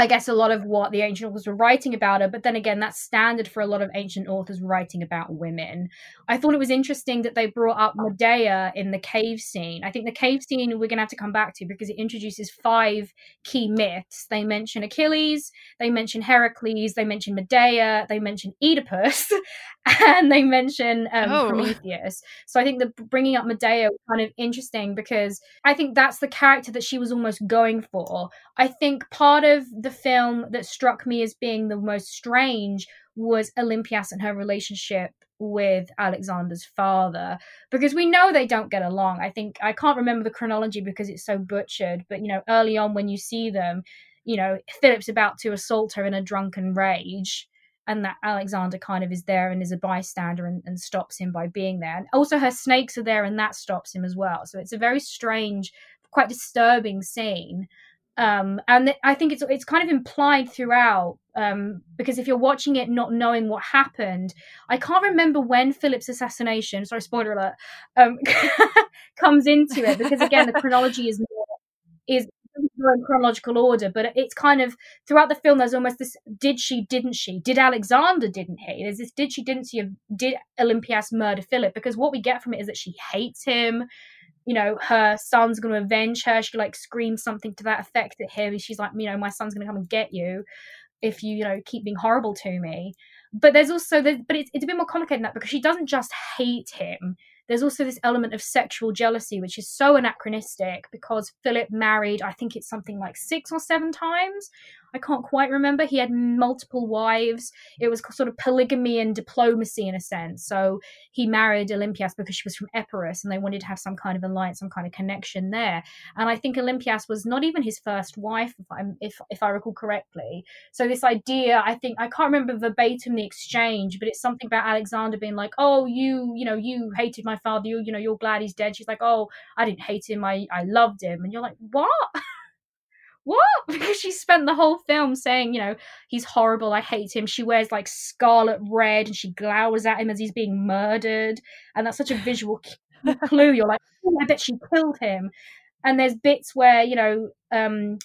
I guess a lot of what the ancient authors were writing about her, but then again, that's standard for a lot of ancient authors writing about women. I thought it was interesting that they brought up Medea in the cave scene. I think the cave scene we're going to have to come back to because it introduces five key myths. They mention Achilles, they mention Heracles, they mention Medea, they mention Oedipus, *laughs* *laughs* and they mention um, oh. Prometheus. So I think the bringing up Medea was kind of interesting because I think that's the character that she was almost going for. I think part of the film that struck me as being the most strange was Olympias and her relationship with Alexander's father because we know they don't get along. I think I can't remember the chronology because it's so butchered, but you know, early on when you see them, you know, Philip's about to assault her in a drunken rage and that Alexander kind of is there and is a bystander and, and, stops him by being there. And also her snakes are there and that stops him as well. So it's a very strange, quite disturbing scene. Um, and I think it's it's kind of implied throughout um, because if you're watching it not knowing what happened, I can't remember when Philip's assassination. Sorry, spoiler alert. Um, *laughs* comes into it because again the chronology is more, is in chronological order, but it's kind of throughout the film. There's almost this: did she, didn't she? Did Alexander, didn't he? There's this: did she, didn't she? Did Olympias murder Philip? Because what we get from it is that she hates him you know, her son's going to avenge her. She like screams something to that effect at him. And she's like, you know, my son's going to come and get you if you, you know, keep being horrible to me. But there's also, the, but it's, it's a bit more complicated than that because she doesn't just hate him there's also this element of sexual jealousy, which is so anachronistic because Philip married, I think it's something like six or seven times. I can't quite remember. He had multiple wives. It was sort of polygamy and diplomacy in a sense. So he married Olympias because she was from Epirus and they wanted to have some kind of alliance, some kind of connection there. And I think Olympias was not even his first wife, if, i if, if I recall correctly. So this idea, I think, I can't remember verbatim the exchange, but it's something about Alexander being like, oh, you, you know, you hated my father, you, you know, you're glad he's dead. She's like, oh, I didn't hate him. I, I loved him. And you're like, what? *laughs* what? *laughs* Because she spent the whole film saying, you know, he's horrible, I hate him. She wears like scarlet red and she glowers at him as he's being murdered. And that's such a visual *laughs* clue. You're like, oh, I bet she killed him. And there's bits where, you know, um,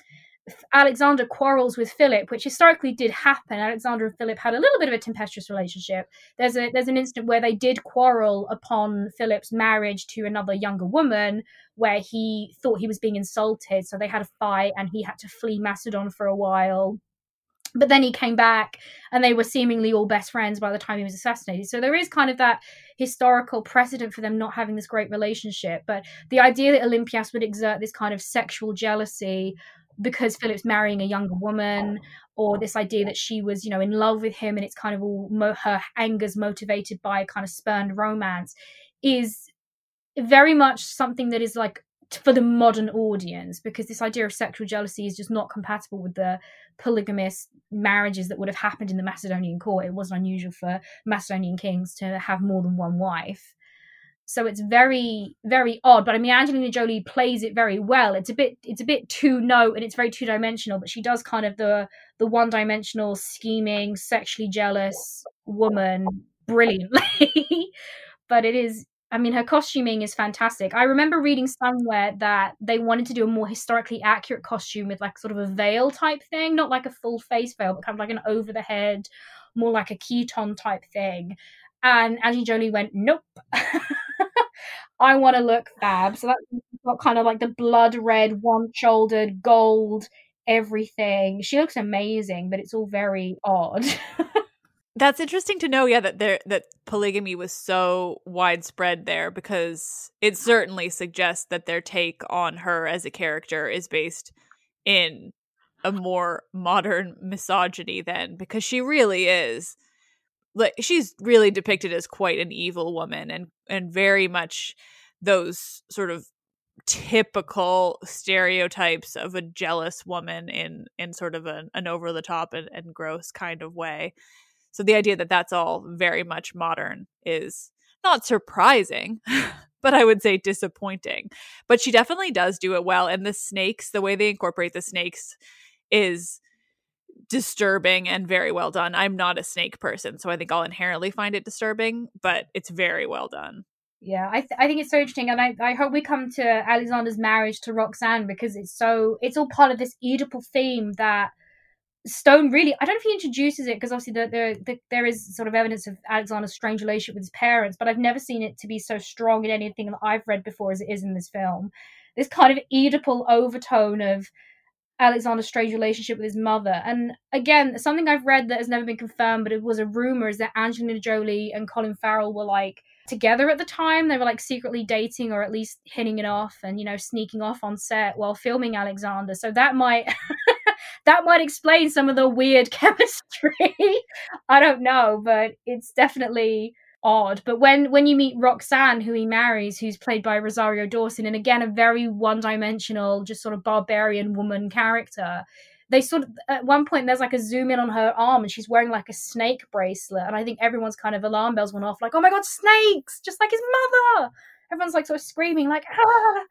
Alexander quarrels with Philip, which historically did happen. Alexander and Philip had a little bit of a tempestuous relationship. There's a there's an instant where they did quarrel upon Philip's marriage to another younger woman, where he thought he was being insulted, so they had a fight, and he had to flee Macedon for a while. But then he came back, and they were seemingly all best friends by the time he was assassinated. So there is kind of that historical precedent for them not having this great relationship. But the idea that Olympias would exert this kind of sexual jealousy because Philip's marrying a younger woman, or this idea that she was, you know, in love with him, and it's kind of all mo- her anger's motivated by kind of spurned romance, is very much something that is like for the modern audience because this idea of sexual jealousy is just not compatible with the polygamous marriages that would have happened in the Macedonian court. It wasn't unusual for Macedonian kings to have more than one wife so it's very very odd but i mean angelina jolie plays it very well it's a bit it's a bit too no and it's very two dimensional but she does kind of the the one dimensional scheming sexually jealous woman brilliantly *laughs* but it is I mean, her costuming is fantastic. I remember reading somewhere that they wanted to do a more historically accurate costume with like sort of a veil type thing, not like a full face veil, but kind of like an over the head, more like a Khiton type thing. And Angelina Jolie went, nope. *laughs* *laughs* I want to look fab. So that's got kind of like the blood red, one shouldered, gold, everything. She looks amazing, but it's all very odd. *laughs* That's interesting to know, yeah, that there that polygamy was so widespread there because it certainly suggests that their take on her as a character is based in a more modern misogyny then because she really is like she's really depicted as quite an evil woman and and very much those sort of typical stereotypes of a jealous woman in in sort of an, an over the top and, and gross kind of way So the idea that that's all very much modern is not surprising, *laughs* but I would say disappointing. But she definitely does do it well. And the snakes, the way they incorporate the snakes is disturbing and very well done. I'm not a snake person, so I think I'll inherently find it disturbing, but it's very well done. Yeah, I, th- I think it's so interesting, and I, I hope we come to Alexander's marriage to Roxanne because it's so it's all part of this Oedipal theme that Stone really I don't know if he introduces it because obviously the, the, the, there is sort of evidence of Alexander's strange relationship with his parents, but I've never seen it to be so strong in anything that I've read before as it is in this film. This kind of Oedipal overtone of Alexander's strange relationship with his mother. And again, something I've read that has never been confirmed, but it was a rumor, is that Angelina Jolie and Colin Farrell were like together at the time. They were like secretly dating or at least hitting it off and, you know, sneaking off on set while filming Alexander. So that might *laughs* that might explain some of the weird *laughs* chemistry. I don't know, but it's definitely odd. But when when you meet Roxanne, who he marries, who's played by Rosario Dawson, and again a very one dimensional, just sort of barbarian woman character, they sort of at one point there's like a zoom in on her arm and she's wearing like a snake bracelet and i think everyone's kind of alarm bells went off like oh my god snakes just like his mother everyone's like sort of screaming like *laughs* ah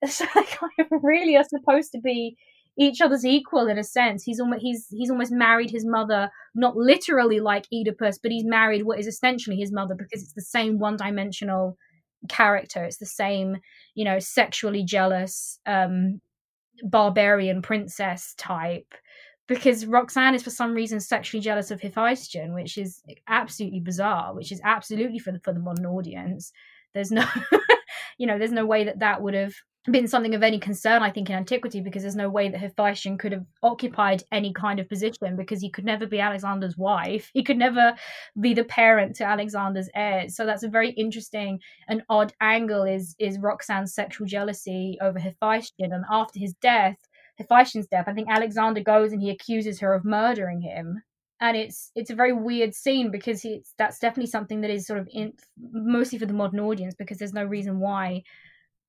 *laughs* so *laughs* really are supposed to be each other's equal in a sense. He's almost he's he's almost married his mother not literally like oedipus but he's married what is essentially his mother because it's the same one dimensional character. It's the same you know sexually jealous um barbarian princess type. Because Roxanne is for some reason sexually jealous of Hephaestion, which is absolutely bizarre, which is absolutely for the for the modern audience. There's no, *laughs* you know, there's no way that that would have been something of any concern, I think, in antiquity, because there's no way that Hephaestion could have occupied any kind of position because he could never be Alexander's wife. He could never be the parent to Alexander's heirs. So that's a very interesting and odd angle is is Roxanne's sexual jealousy over Hephaestion. And after his death, Hephaestion's death, I think Alexander goes and he accuses her of murdering him. And it's it's a very weird scene because it's that's definitely something that is sort of in mostly for the modern audience because there's no reason why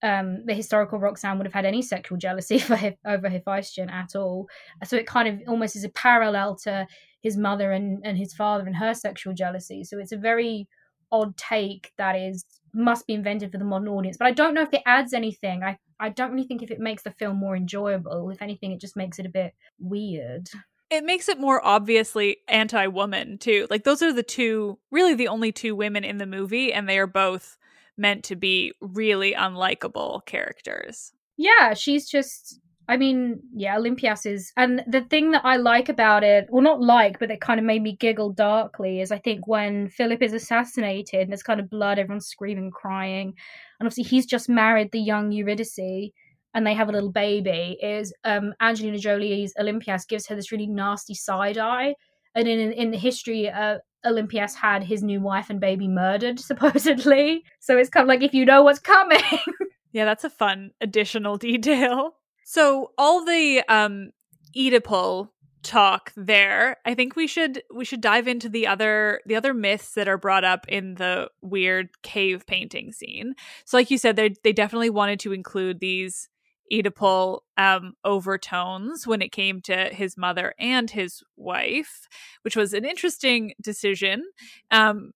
um, the historical Roxanne would have had any sexual jealousy for *laughs* over Hephaestion at all. So it kind of almost is a parallel to his mother and, and his father and her sexual jealousy. So it's a very odd take that is must be invented for the modern audience. But I don't know if it adds anything. I, I don't really think if it makes the film more enjoyable. If anything, it just makes it a bit weird. It makes it more obviously anti woman, too. Like, those are the two, really the only two women in the movie, and they are both meant to be really unlikable characters. Yeah, she's just I mean, yeah, Olympias is and the thing that I like about it, well not like, but that kind of made me giggle darkly is I think when Philip is assassinated and there's kind of blood, everyone's screaming, crying, and obviously he's just married the young Eurydice and they have a little baby, is um Angelina Jolie's Olympias gives her this really nasty side eye. And in in the history uh, Olympias had his new wife and baby murdered, *laughs* supposedly. So it's kind of like if you know what's coming. *laughs* yeah, that's a fun additional detail. So all the um Oedipal talk there, I think we should we should dive into the other the other myths that are brought up in the weird cave painting scene. So like you said, they they definitely wanted to include these Oedipal um, overtones when it came to his mother and his wife, which was an interesting decision. Um,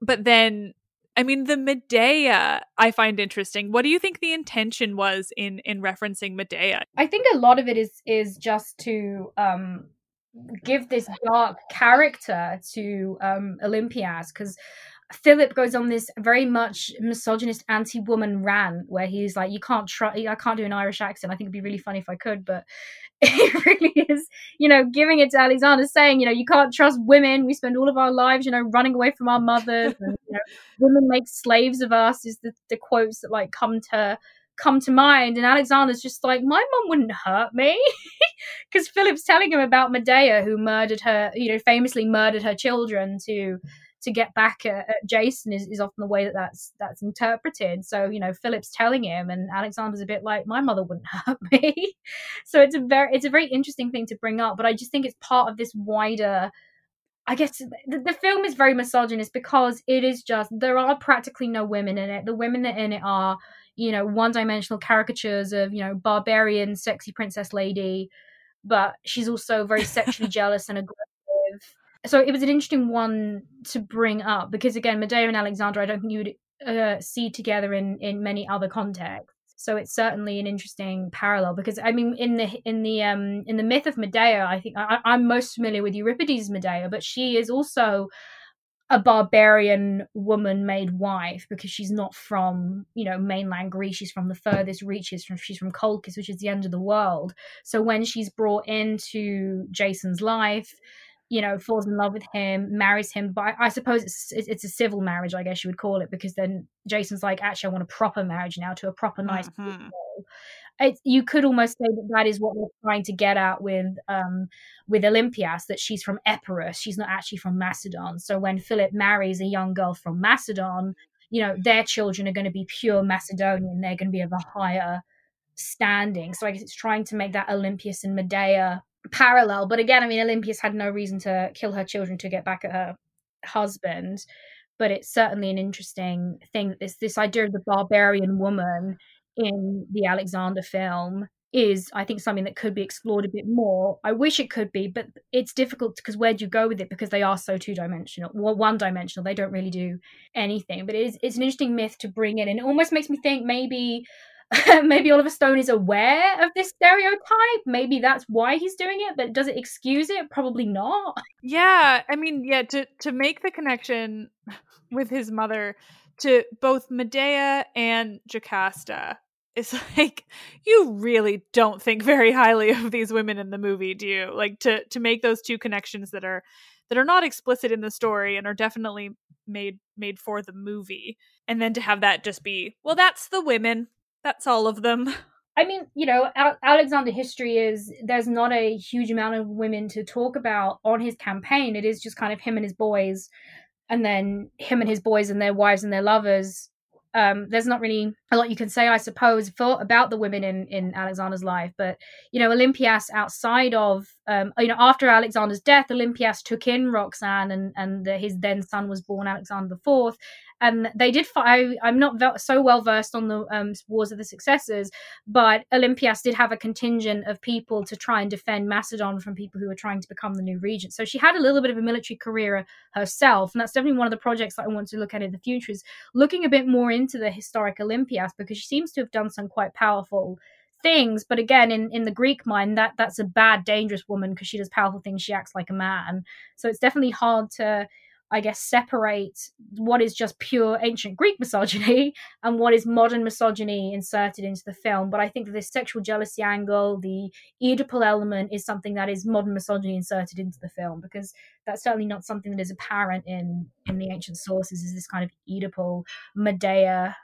but then, I mean, the Medea I find interesting. What do you think the intention was in in referencing Medea? I think a lot of it is is just to um, give this dark character to um, Olympias because Philip goes on this very much misogynist anti-woman rant where he's like, "You can't try. I can't do an Irish accent. I think it'd be really funny if I could, but *laughs* it really is, you know, giving it to Alexander, saying, you know, you can't trust women. We spend all of our lives, you know, running away from our mothers, and you know, *laughs* women make slaves of us. Is the, the quotes that like come to come to mind. And Alexander's just like, my mom wouldn't hurt me. *laughs* Because Philip's telling him about Medea, who murdered her, you know, famously murdered her children to to get back at, at Jason is, is often the way that that's that's interpreted. So you know, Philip's telling him, and Alexander's a bit like, "My mother wouldn't *laughs* hurt me." so it's a very it's a very interesting thing to bring up, but I just think it's part of this wider. I guess the, the film is very misogynist because it is just there are practically no women in it. The women that in it are you know one dimensional caricatures of you know barbarian sexy princess lady but she's also very sexually *laughs* jealous and aggressive so it was an interesting one to bring up because again, Medea and Alexander, I don't think you would uh, see together in in many other contexts. So it's certainly an interesting parallel because I mean, in the in the um in the myth of Medea, I think I, I'm most familiar with Euripides' Medea, but she is also a barbarian woman made wife because she's not from you know mainland greece she's from the furthest reaches from she's from colchis which is the end of the world so when she's brought into jason's life you know falls in love with him marries him but i suppose it's it's a civil marriage i guess you would call it because then jason's like actually i want a proper marriage now to a proper nice mm-hmm it, you could almost say that that is what we're trying to get at with um, with Olympias that she's from Epirus, she's not actually from Macedon. So when Philip marries a young girl from Macedon, you know their children are going to be pure Macedonian. They're going to be of a higher standing. So I guess it's trying to make that Olympias and Medea parallel. But again, I mean, Olympias had no reason to kill her children to get back at her husband. But it's certainly an interesting thing this this idea of the barbarian woman in the Alexander film is I think something that could be explored a bit more. I wish it could be, but it's difficult because where do you go with it because they are so two dimensional, well, one dimensional. They don't really do anything. But it is it's an interesting myth to bring in, and it almost makes me think maybe. *laughs* maybe Oliver Stone is aware of this stereotype. Maybe that's why he's doing it, but does it excuse it? Probably not. Yeah, I mean, yeah, to to make the connection *laughs* with his mother to both Medea and Jocasta, is *laughs* like you really don't think very highly of these women in the movie do you like to to make those two connections that are that are not explicit in the story and are definitely made made for the movie and then to have that just be well that's the women that's all of them *laughs* I mean, you know, Alexander history is there's not a huge amount of women to talk about on his campaign. It is just kind of him and his boys, and then him and his boys and their wives and their lovers um, there's not really a lot you can say, I suppose, for about the women in in Alexander's life. But you know, Olympias outside of um, you know after Alexander's death, Olympias took in Roxanne, and and the, his then son was born Alexander the Fourth, and they did fight. I'm not so well versed on the um, Wars of the Successors, but Olympias did have a contingent of people to try and defend Macedon from people who were trying to become the new regent. So she had a little bit of a military career herself, and that's definitely one of the projects that I want to look at in the future is looking a bit more into the historic Olympias because she seems to have done some quite powerful things but again in in the greek mind that that's a bad dangerous woman because she does powerful things she acts like a man so it's definitely hard to I guess, separate what is just pure ancient Greek misogyny *laughs* and what is modern misogyny inserted into the film. But I think that this sexual jealousy angle, the Oedipal element, is something that is modern misogyny inserted into the film because that's certainly not something that is apparent in in the ancient sources. Is this kind of Oedipal Medea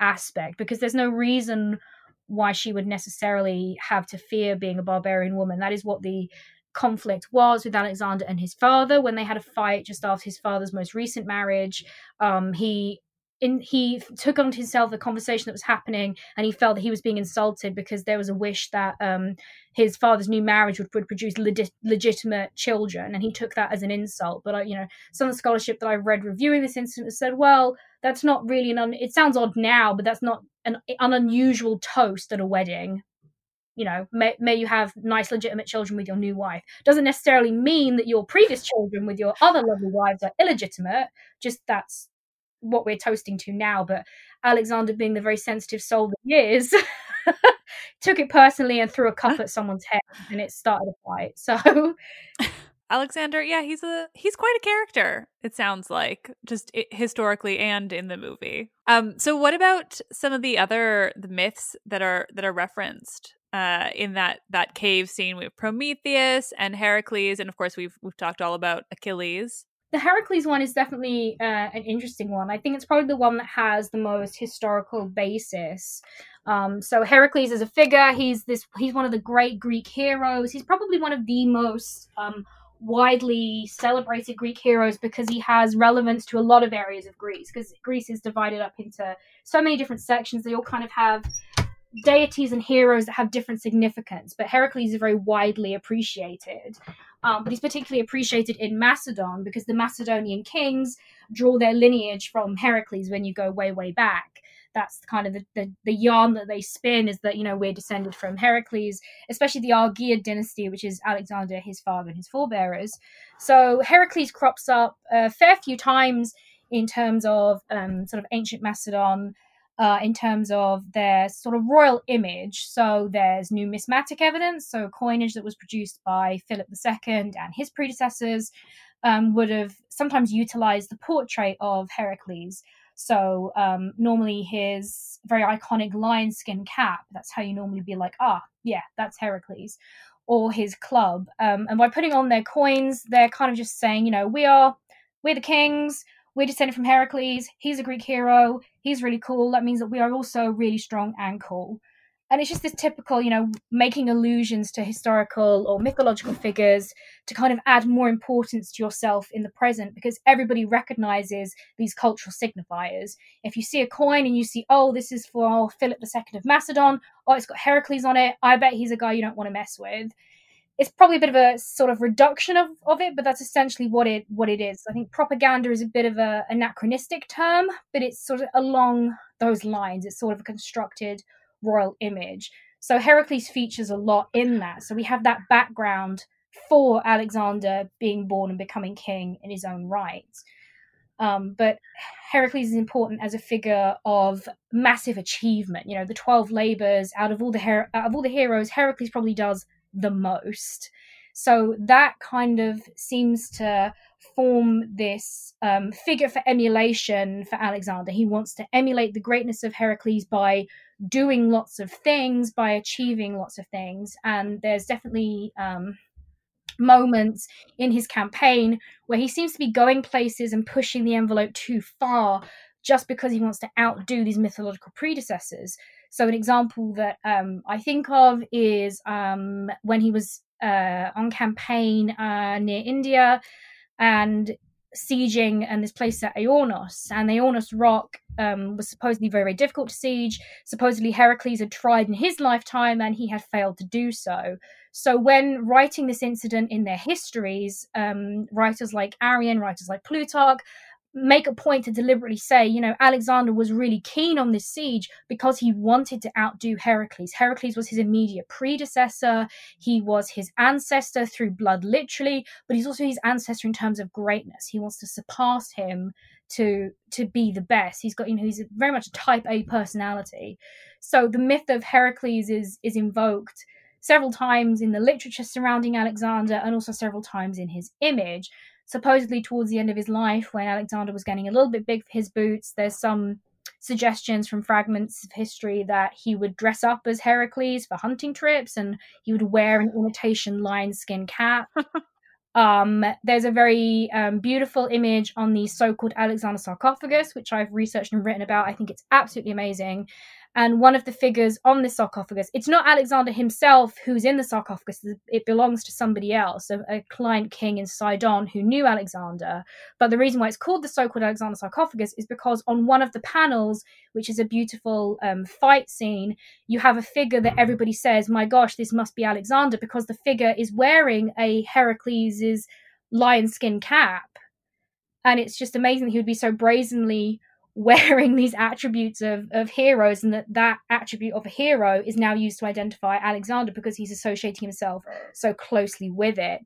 aspect? Because there's no reason why she would necessarily have to fear being a barbarian woman. That is what the conflict was with Alexander and his father when they had a fight just after his father's most recent marriage. Um, he in, he took on himself the conversation that was happening and he felt that he was being insulted because there was a wish that um, his father's new marriage would, would produce legit, legitimate children and he took that as an insult but you know some of the scholarship that i've read reviewing this incident said well that's not really an un- it sounds odd now but that's not an, an unusual toast at a wedding you know, may, may you have nice, legitimate children with your new wife. Doesn't necessarily mean that your previous children with your other lovely wives are illegitimate. Just that's what we're toasting to now. But Alexander, being the very sensitive soul that he is, *laughs* took it personally and threw a cup at someone's head, and it started a fight. So. *laughs* Alexander, yeah, he's a he's quite a character. It sounds like just historically and in the movie. Um, so what about some of the other the myths that are that are referenced? Uh, in that that cave scene with Prometheus and Heracles, and of course we've we've talked all about Achilles. The Heracles one is definitely uh, an interesting one. I think it's probably the one that has the most historical basis. Um, so Heracles is a figure. He's this. He's one of the great Greek heroes. He's probably one of the most um, widely celebrated Greek heroes because he has relevance to a lot of areas of Greece. Because Greece is divided up into so many different sections. They all kind of have deities and heroes that have different significance, but Heracles is very widely appreciated. Um, but he's particularly appreciated in Macedon because the Macedonian kings draw their lineage from Heracles when you go way, way back. that's kind of the, the, the yarn that they spin is that you know we're descended from Heracles, especially the Argead dynasty, which is Alexander, his father, and his forebearers. So Heracles crops up a fair few times in terms of um, sort of ancient Macedon. Uh, in terms of their sort of royal image. So there's numismatic evidence, so coinage that was produced by Philip II and his predecessors um, would have sometimes utilized the portrait of Heracles. So um, normally his very iconic lion skin cap, that's how you normally be like, ah, yeah, that's Heracles. Or his club. Um, and by putting on their coins, they're kind of just saying, you know, we are, we're the kings, we're descended from Heracles, he's a Greek hero, he's really cool. That means that we are also really strong and cool. And it's just this typical you know making allusions to historical or mythological figures to kind of add more importance to yourself in the present because everybody recognizes these cultural signifiers. If you see a coin and you see oh this is for philip ii of macedon oh it's got heracles on it i bet he's a guy you don't want to mess with it's probably a bit of a sort of reduction of, of it but that's essentially what it what it is i think propaganda is a bit of a anachronistic term but it's sort of along those lines it's sort of a constructed royal image. So Heracles features a lot in that. So we have that background for Alexander being born and becoming king in his own right. Um, but Heracles is important as a figure of massive achievement. You know, the twelve labors out of all the her- out of all the heroes, Heracles probably does the most. So that kind of seems to form this um, figure for emulation for Alexander. He wants to emulate the greatness of Heracles by doing lots of things, by achieving lots of things. And there's definitely um, moments in his campaign where he seems to be going places and pushing the envelope too far just because he wants to outdo these mythological predecessors. So, an example that um, I think of is um, when he was uh, on campaign uh, near India and sieging and this place at Aornos. And Aornos rock um, was supposedly very, very difficult to siege. Supposedly Heracles had tried in his lifetime and he had failed to do so. So when writing this incident in their histories, um, writers like Arrian, writers like Plutarch, make a point to deliberately say, you know, Alexander was really keen on this siege because he wanted to outdo Heracles. Heracles was his immediate predecessor. He was his ancestor through blood, literally, but he's also his ancestor in terms of greatness. He wants to surpass him to to be the best. He's got, you know, he's very much a type A personality. So the myth of Heracles is is invoked several times in the literature surrounding Alexander and also several times in his image supposedly towards the end of his life, when Alexander was getting a little bit big for his boots, there's some suggestions from fragments of history that he would dress up as Heracles for hunting trips and he would wear an imitation lion skin cap. *laughs* um, there's a very um, beautiful image on the so called Alexander sarcophagus, which I've researched and written about. I think it's absolutely amazing and one of the figures on the sarcophagus it's not alexander himself who's in the sarcophagus it belongs to somebody else a, a, client king in sidon who knew alexander. But the reason why it's called the so-called alexander sarcophagus is because on one of the panels which is a beautiful um, fight scene you have a figure that everybody says my gosh this must be alexander because the figure is wearing a heracles's lion skin cap. And it's just amazing that he would be so brazenly wearing these attributes of, of heroes and that that attribute of a hero is now used to identify alexander because he's associating himself so closely with it.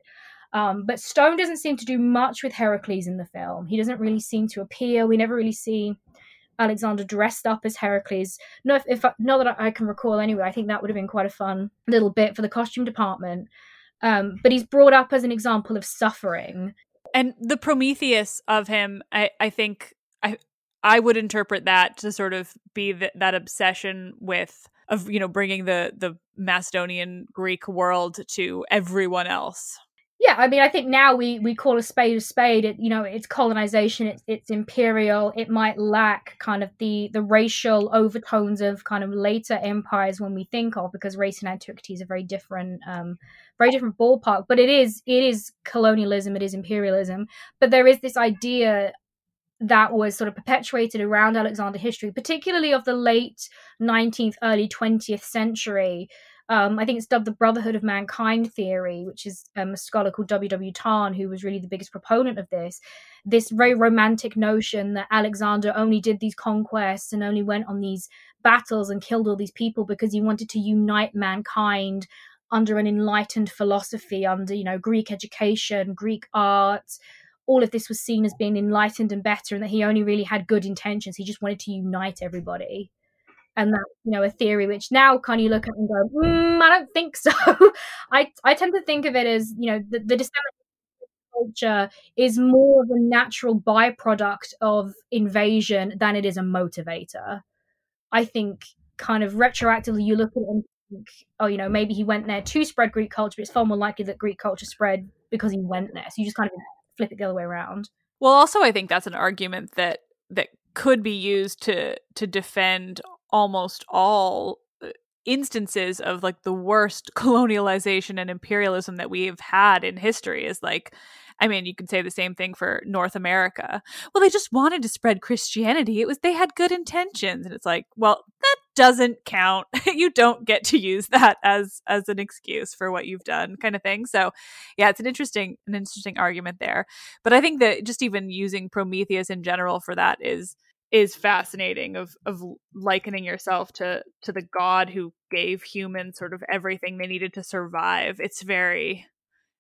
Um, but stone doesn't seem to do much with heracles in the film. He doesn't really seem to appear. We never really see alexander dressed up as heracles. No if, if not that i can recall anyway i think that would have been quite a fun little bit for the costume department. Um, but he's brought up as an example of suffering. And the prometheus of him i, I think I, I would interpret that to sort of be the, that obsession with of you know bringing the the Macedonian Greek world to everyone else. Yeah, I mean, I think now we we call a spade a spade. It, you know, it's colonization. It's it's imperial. It might lack kind of the the racial overtones of kind of later empires when we think of because race and antiquity is a very different um very different ballpark. But it is it is colonialism. It is imperialism. But there is this idea that was sort of perpetuated around Alexander history, particularly of the late 19th, early 20th century, um, I think it's dubbed the Brotherhood of Mankind theory, which is um, a scholar called W.W. Tarn, who was really the biggest proponent of this. This very romantic notion that Alexander only did these conquests and only went on these battles and killed all these people because he wanted to unite mankind under an enlightened philosophy, under, you know, Greek education, Greek art. All of this was seen as being enlightened and better, and that he only really had good intentions. He just wanted to unite everybody. And that you know a theory which now kind of you look at and go mm, i don't think so. *laughs* I i tend to think of it as you know the, the dissemination of Greek culture is more of a natural byproduct of invasion than it is a motivator. I think kind of retroactively you look at it and think oh you know maybe he went there to spread greek culture but it's far more likely that greek culture spread because he went there. So you just kind of flip it the other way around well also i think that's an argument that that could be used to to defend almost all uh, instances of like the worst *laughs* colonialization and imperialism that we've had in history is like I mean, you could say the same thing for North America. Well, they just wanted to spread Christianity. It was they had good intentions, and it's like, well, that doesn't count. *laughs* you don't get to use that as as an excuse for what you've done, kind of thing. So, yeah, it's an interesting an interesting argument there. But I think that just even using Prometheus in general for that is is fascinating of of likening yourself to to the god who gave humans sort of everything they needed to survive it's very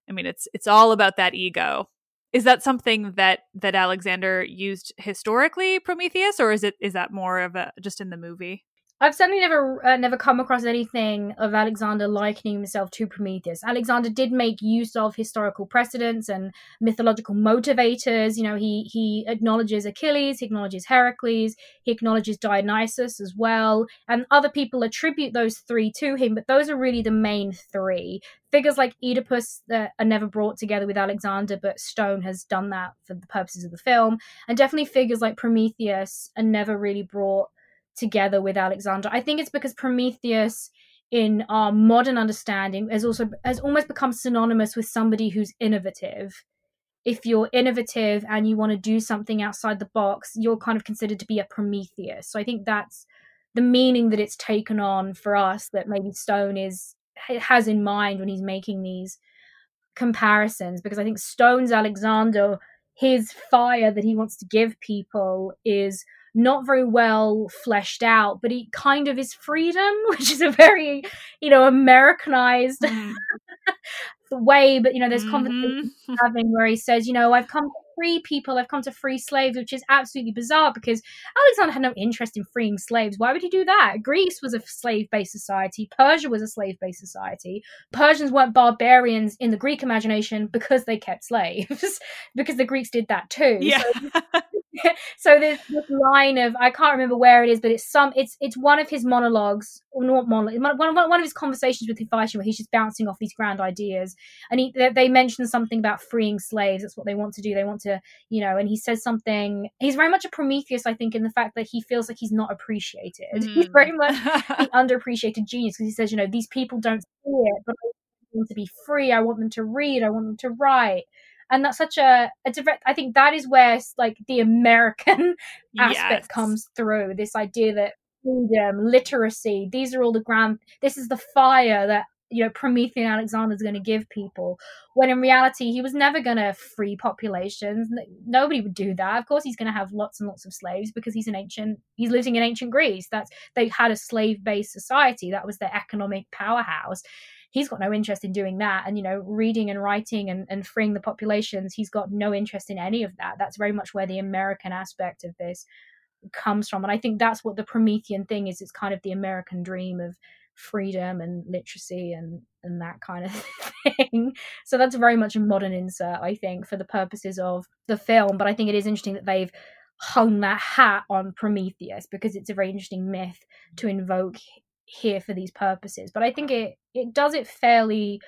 i mean it's it's all about that ego is that something that that alexander used historically prometheus or is it is that more of a just in the movie I've certainly never uh, never come across anything of Alexander likening himself to Prometheus. Alexander did make use of historical precedents and mythological motivators. You know, he he acknowledges Achilles, he acknowledges Heracles, he acknowledges Dionysus as well, and other people attribute those three to him. But those are really the main three figures like Oedipus that are never brought together with Alexander, but Stone has done that for the purposes of the film, and definitely figures like Prometheus are never really brought together with Alexander. I think it's because Prometheus in our modern understanding has also has almost become synonymous with somebody who's innovative. If you're innovative and you want to do something outside the box, you're kind of considered to be a Prometheus. So I think that's the meaning that it's taken on for us that maybe Stone is has in mind when he's making these comparisons because I think Stone's Alexander his fire that he wants to give people is not very well fleshed out, but it kind of is freedom, *laughs* which is a very, you know, Americanized mm. *laughs* way. But, you know, there's mm-hmm. conversations having where he says, you know, I've come to free people, I've come to free slaves, which is absolutely bizarre because Alexander had no interest in freeing slaves. Why would he do that? Greece was a slave based society, Persia was a slave based society. Persians weren't barbarians in the Greek imagination because they kept slaves, *laughs* because the Greeks did that too. Yeah. So *laughs* so there's this line of I can't remember where it is, but it's some it's it's one of his monologues or not monologue, one, one, one of his conversations with Hephaestion where he's just bouncing off these grand ideas, and he they, they mention something about freeing slaves. That's what they want to do. They want to you know, and he says something. He's very much a Prometheus, I think, in the fact that he feels like he's not appreciated. Mm. *laughs* He's very much the *laughs* underappreciated genius because he says, you know, these people don't see it, but I want them to be free. I want them to read. I want them to write and that's such a, a direct i think that is where like the american *laughs* aspect yes. comes through this idea that freedom literacy these are all the grand this is the fire that you know promethean alexander is going to give people when in reality he was never going to free populations. Nobody would do that. Of course he's going to have lots and lots of slaves because he's an ancient he's living in ancient greece. That's they had a slave based society. That was their economic powerhouse. He's got no interest in doing that. And you know reading and writing and, and freeing the populations he's got no interest in any of that. That's very much where the american aspect of this comes from. And i think that's what the promethean thing is. It's kind of the american dream of freedom and literacy and and that kind of *laughs* thing. So that's very much a modern insert i think for the purposes of the film but i think it is interesting that they've hung that hat on prometheus because it's a very interesting myth to invoke here for these purposes. But i think it it does it fairly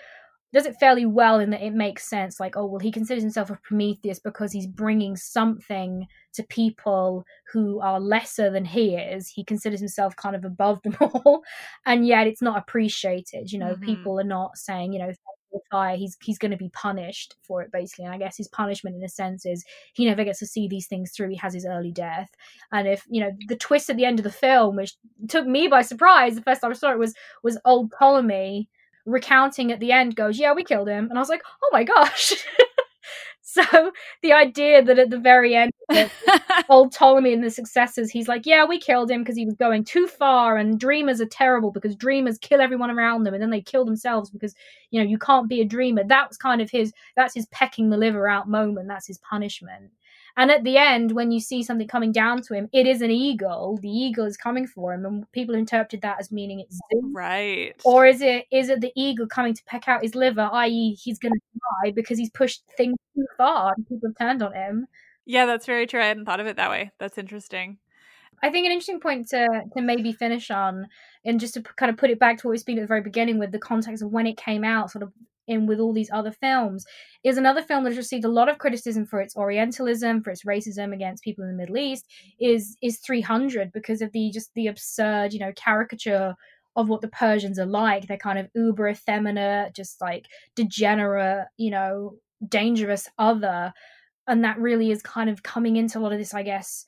does it fairly well in that it makes sense like oh well he considers himself a prometheus because he's bringing something to people who are lesser than he is he considers himself kind of above them *laughs* all and yet it's not appreciated you know mm-hmm. people are not saying you know fire, he's he's going to be punished for it basically. And I guess his punishment, in a sense, is he never gets to see these things through. He has his early death, and if you know the twist at the end of the film, which took me by surprise, the first time I saw it was was old Ptolemy recounting at the end goes, "Yeah, we killed him," and I was like, "Oh my gosh." *laughs* So the idea that at the very end, *laughs* old Ptolemy and the successors, he's like, yeah, we killed him because he was going too far, and dreamers are terrible because dreamers kill everyone around them, and then they kill themselves because you know you can't be a dreamer. That was kind of his. That's his pecking the liver out moment. That's his punishment. And at the end, when you see something coming down to him, it is an eagle. The eagle is coming for him, and people interpreted that as meaning it's Zeus. Right. Or is it is it the eagle coming to peck out his liver, i.e., he's going to die because he's pushed things too far and people have turned on him? Yeah, that's very true. I hadn't thought of it that way. That's interesting. I think an interesting point to to maybe finish on, and just to kind of put it back to what we speak at the very beginning with the context of when it came out, sort of in with all these other films is another film that has received a lot of criticism for its orientalism for its racism against people in the middle east is is 300 because of the just the absurd you know caricature of what the persians are like. They're kind of uber effeminate just like degenerate you know dangerous other. And that really is kind of coming into a lot of this i guess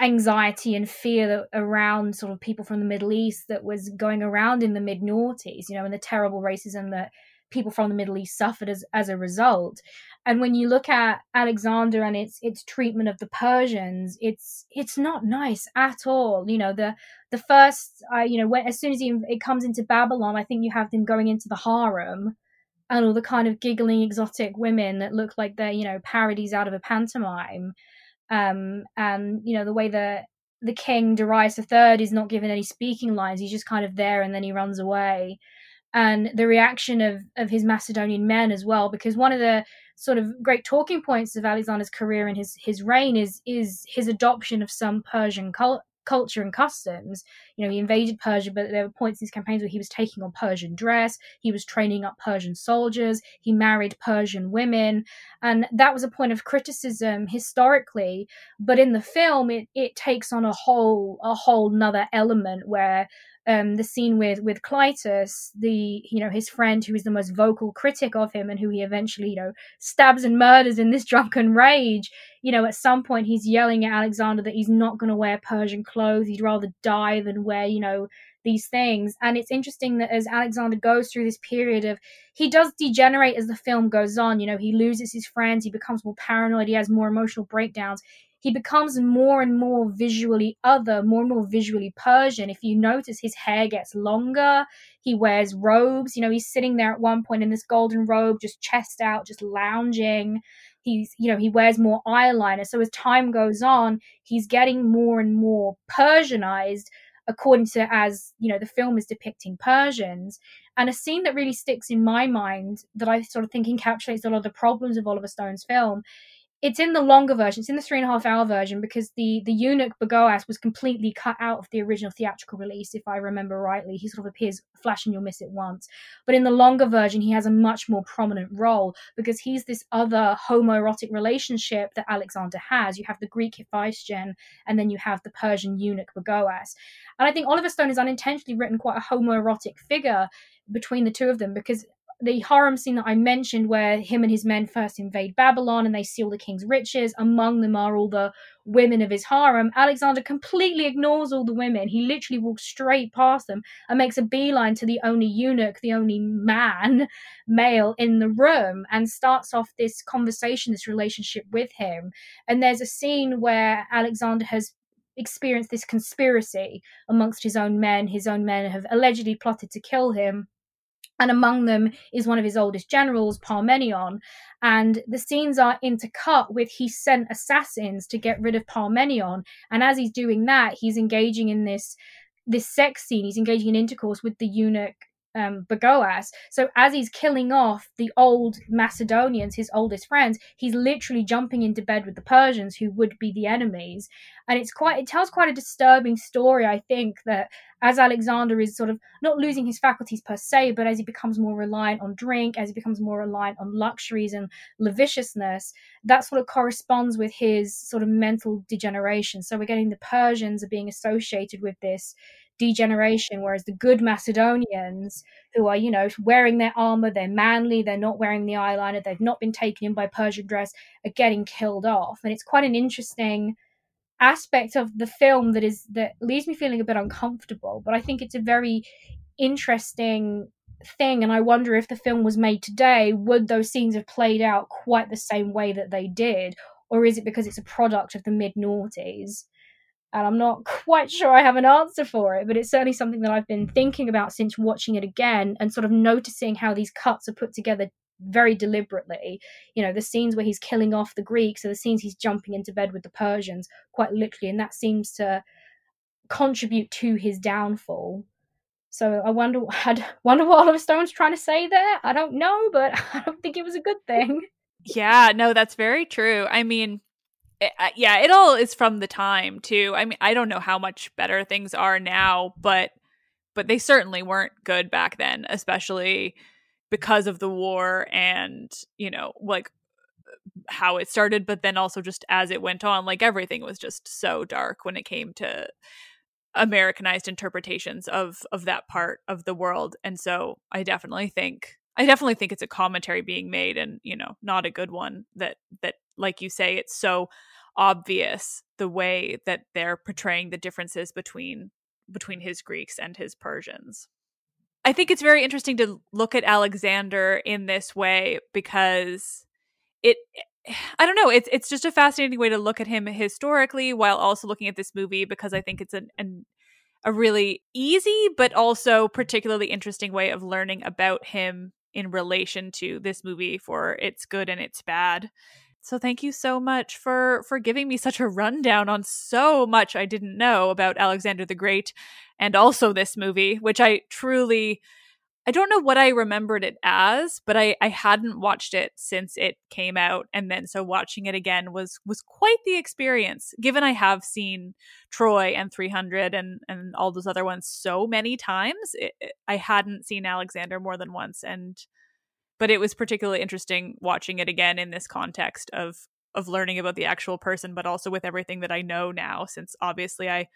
anxiety and fear that around sort of people from the middle east that was going around in the mid noughties you know and the terrible racism that people from the Middle East suffered as, as a result. And when you look at Alexander and its its treatment of the Persians, it's it's not nice at all. You know the the first, uh, you know, when as soon as he, it comes into Babylon, I think you have them going into the harem, and all the kind of giggling exotic women that look like they're you know parodies out of a pantomime, um, and you know the way that the king Darius III is not given any speaking lines; he's just kind of there and then he runs away and the reaction of of his Macedonian men as well. Because one of the sort of great talking points of Alexander's career and his his reign is is his adoption of some Persian cult, culture and customs. You know, he invaded Persia, but there were points in his campaigns where he was taking on Persian dress, he was training up Persian soldiers, he married Persian women, and that was a point of criticism historically. But in the film, it it takes on a whole a whole nother element where um, the scene with with Clytus, the you know his friend who is the most vocal critic of him and who he eventually you know stabs and murders in this *laughs* drunken rage. You know, at some point he's yelling at Alexander that he's not going to wear Persian clothes. He'd rather die than wear you know these things. And it's interesting that as Alexander goes through this period of he does degenerate as the film goes on. You know, he loses his friends, he becomes more paranoid, he has more emotional breakdowns he becomes more and more visually other, more and more visually Persian. If you notice, his hair gets longer. He wears robes. You know, he's sitting there at one point in this golden robe, just chest out, just lounging. He's, you know, he wears more eyeliner. So as time goes on, he's getting more and more Persianized according to as you know the film is depicting Persians. And a scene that really sticks in my mind that I sort of think encapsulates a lot of the problems of Oliver Stone's film it's in the longer version. It's in the three and a half hour version because the the eunuch Bagoas was completely cut out of the original theatrical release, if I remember rightly. He sort of appears flash and you'll miss it once. But in the longer version, he has a much more prominent role because he's this other homoerotic relationship that Alexander has. You have the Greek Hephaestion, and then you have the Persian eunuch Bagoas. And I think Oliver Stone has unintentionally written quite a homoerotic figure between the two of them because the harem scene that I mentioned, where him and his men first invade Babylon and they steal the king's riches, among them are all the women of his harem. Alexander completely ignores all the women. He literally walks straight past them and makes a beeline to the only eunuch, the only man, *laughs* male in the room, and starts off this conversation, this relationship with him. And there's a scene where Alexander has experienced this conspiracy amongst his own men. His own men have allegedly plotted to kill him and among them is one of his oldest generals, Parmenion. And the scenes are intercut with he sent assassins to get rid of Parmenion. And as he's doing that, he's engaging in this this sex scene. He's engaging in intercourse with the eunuch um, Bagoas. So as he's killing off the old Macedonians, his oldest friends, he's literally jumping into bed with the Persians, who would be the enemies. And it's quite it tells quite a disturbing story, I think, that as Alexander is sort of not losing his faculties per se, but as he becomes more reliant on drink, as he becomes more reliant on luxuries and lasciviousness, that sort of corresponds with his sort of mental degeneration. So we're getting the Persians are being associated with this degeneration. Whereas the good Macedonians, who are, you know, wearing their armor, they're manly, they're not wearing the eyeliner, they've not been taken in by Persian dress, are getting killed off. And it's quite an interesting aspect of the film that is that leaves me feeling a bit uncomfortable. But I think it's a very interesting thing and i wonder if the film was made today would those scenes have played out quite the same way that they did or is it because it's a product of the mid noughties and i'm not *laughs* quite sure i have an answer for it but it's certainly something that i've been thinking about since watching it again and sort of noticing how these cuts are put together very deliberately you know the scenes where he's killing off the greeks or the scenes he's jumping into bed with the persians quite literally and that seems to contribute to his downfall so I wonder, *laughs* I wonder what Oliver Stone's trying to say there. I don't know, but *laughs* I don't think it was a good thing. Yeah, no, that's very true. I mean, it, uh, yeah, it all is from the time too. I mean, I don't know how much better things are now, but but they certainly weren't good back then, especially because of the war and you know, like how it started, but then also just as it went on, like everything was just so dark when it came to Americanized interpretations of of that part of the world. And so I definitely think I definitely think it's a commentary being made and, you know, not a good one that that like you say it's so obvious the way that they're portraying the differences between between his Greeks and his Persians. I think it's very interesting to look at Alexander in this way because it *sighs* I don't know. It's it's just a fascinating way to look at him historically while also looking at this movie because I think it's an, an a really easy but also particularly interesting way of learning about him in relation to this movie for its good and its bad. So thank you so much for for giving me such a rundown on so much I didn't know about Alexander the Great and also this movie, which I truly I don't know what I remembered it as, but I, I hadn't watched it since it came out, and then so watching it again was was quite the experience. Given I have seen Troy and 300 and and all those other ones so many times, it, I hadn't seen Alexander more than once, and but it was particularly interesting watching it again in this context of of learning about the actual person, but also with everything that I know now, since obviously I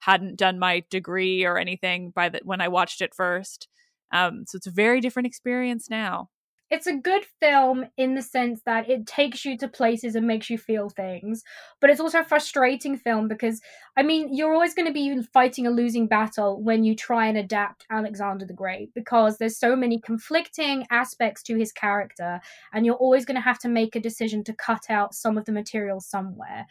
hadn't done my degree or anything by the when I watched it first um, so it's a very different experience now. It's a good film in the sense that it takes you to places and makes you feel things, but it's also a frustrating film because, I mean, you're always going to be fighting a losing battle when you try and adapt Alexander the Great because there's so many conflicting aspects to his character, and you're always going to have to make a decision to cut out some of the material somewhere.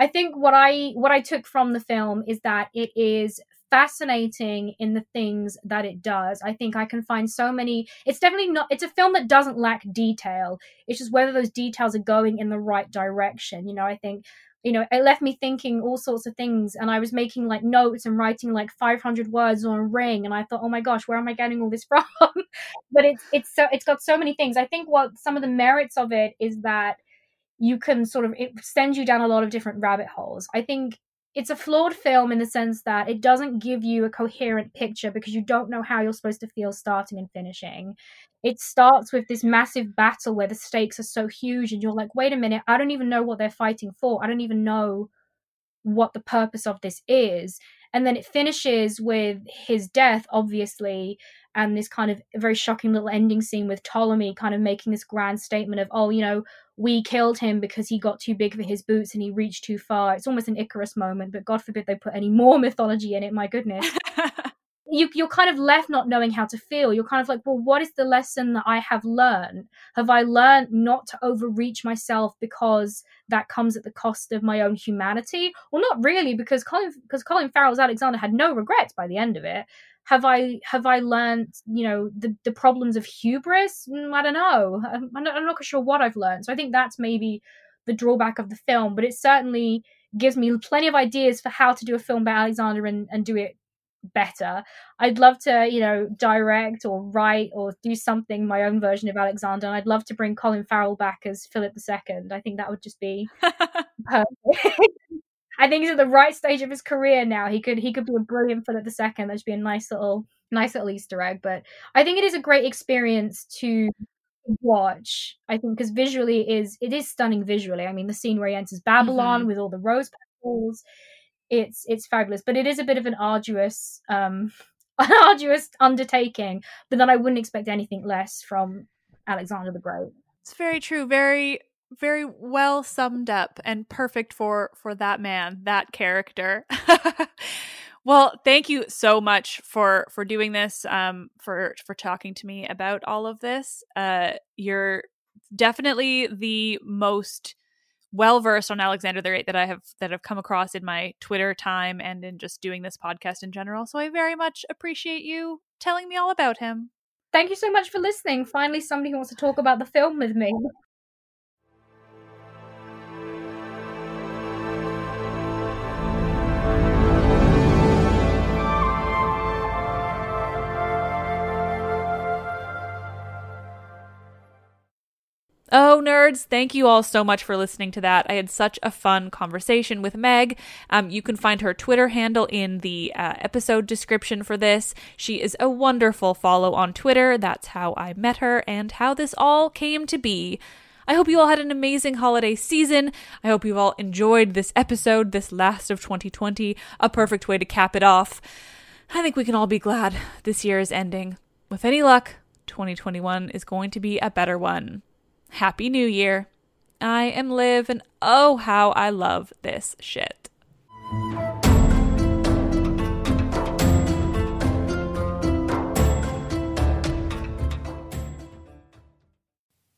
I think what I what I took from the film is that it is fascinating in the things that it does. I think I can find so many. It's definitely not. It's a film that doesn't lack detail. It's just whether those details are going in the right direction. You know, I think you know it left me thinking all sorts of things and i was making like notes and writing like 500 words on a ring and i thought oh my gosh where am i getting all this *laughs* from but it's it's so it's got so many things i think what some of the merits of it is that you can sort of it sends you down a lot of different rabbit holes i think it's a flawed film in the sense that it doesn't give you a coherent picture because you don't know how you're supposed to feel starting and finishing. It starts with this massive battle where the stakes are so huge, and you're like, wait a minute, I don't even know what they're fighting for. I don't even know what the purpose of this is. And then it finishes with his death, obviously, and this kind of very shocking little ending scene with Ptolemy kind of making this grand statement of, oh, you know, we killed him because he got too big for his boots and he reached too far. It's almost an Icarus moment, but God forbid they put any more *laughs* mythology in it. My goodness. *laughs* you, you're kind of left not knowing how to feel. You're kind of like, well, what is the lesson that I have learned? Have I learned not to overreach myself because that comes at the cost of my own humanity? Well, not really, because Colin, because Colin Farrell's Alexander had no regrets by the end of it have I have I learned you know the the problems of hubris? Mm, I don't know. I'm, I'm not, I'm not sure what I've learned. So I think that's maybe the drawback of the film, but it certainly gives me plenty of ideas for how to do a film about Alexander and, and do it better. I'd love to, you know, direct or write or do something my own version of Alexander. And I'd love to bring Colin Farrell back as Philip II. I think that would just be *laughs* perfect. *laughs* I think he's at the right stage of his career now. He could he could be a brilliant Philip II. That'd be a nice little nice little Easter egg. But I think it is a great experience to watch. I think because visually it is it is stunning visually. I mean the scene where he enters Babylon mm-hmm. with all the rose petals. it's it's fabulous. But it is a bit of an arduous um *laughs* an arduous undertaking. But then I wouldn't expect anything less from Alexander the Great. It's very true. Very very well summed up and perfect for for that man, that character. *laughs* well, thank you so much for for doing this, um, for for talking to me about all of this. Uh, you're definitely the most well versed on Alexander the Great that I have that have come across in my Twitter time and in just doing this podcast in general. So I very much appreciate you telling me all about him. Thank you so much for listening. Finally, somebody who wants to talk about the film with me. Oh, nerds, thank you all so much for listening to that. I had such a fun conversation with Meg. Um, you can find her Twitter handle in the uh, episode description for this. She is a wonderful follow on Twitter. That's how I met her and how this all came to be. I hope you all had an amazing holiday season. I hope you've all enjoyed this episode, this last of 2020, a perfect way to cap it off. I think we can all be glad this year is ending. With any luck, 2021 is going to be a better one. Happy New Year. I am Liv, and oh, how I love this shit.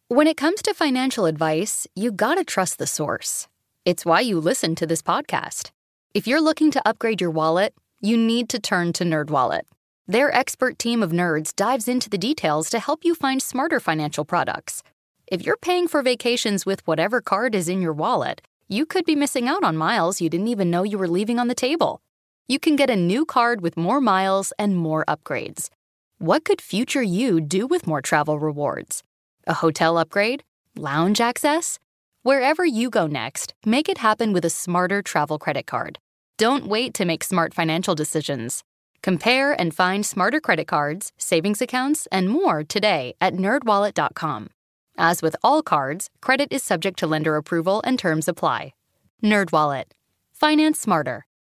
When it comes to financial advice, you gotta trust the source. It's why you listen to this podcast. If you're looking to upgrade your wallet, you need to turn to NerdWallet. Their expert team of nerds dives into the details to help you find smarter financial products if you're paying for vacations with whatever card is in your wallet, you could be missing out on miles you didn't even know you were leaving on the table. You can get a new card with more miles and more upgrades. What could future you do with more travel rewards? A hotel upgrade? Lounge access? Wherever you go next, make it happen with a smarter travel credit card. Don't wait to make smart financial decisions. Compare and find smarter credit cards, savings accounts, and more today at nerdwallet.com. As with all cards, credit is subject to lender approval and terms apply. NerdWallet. Finance smarter.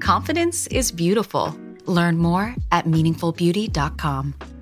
Confidence is beautiful. Learn more at meaningfulbeauty.com.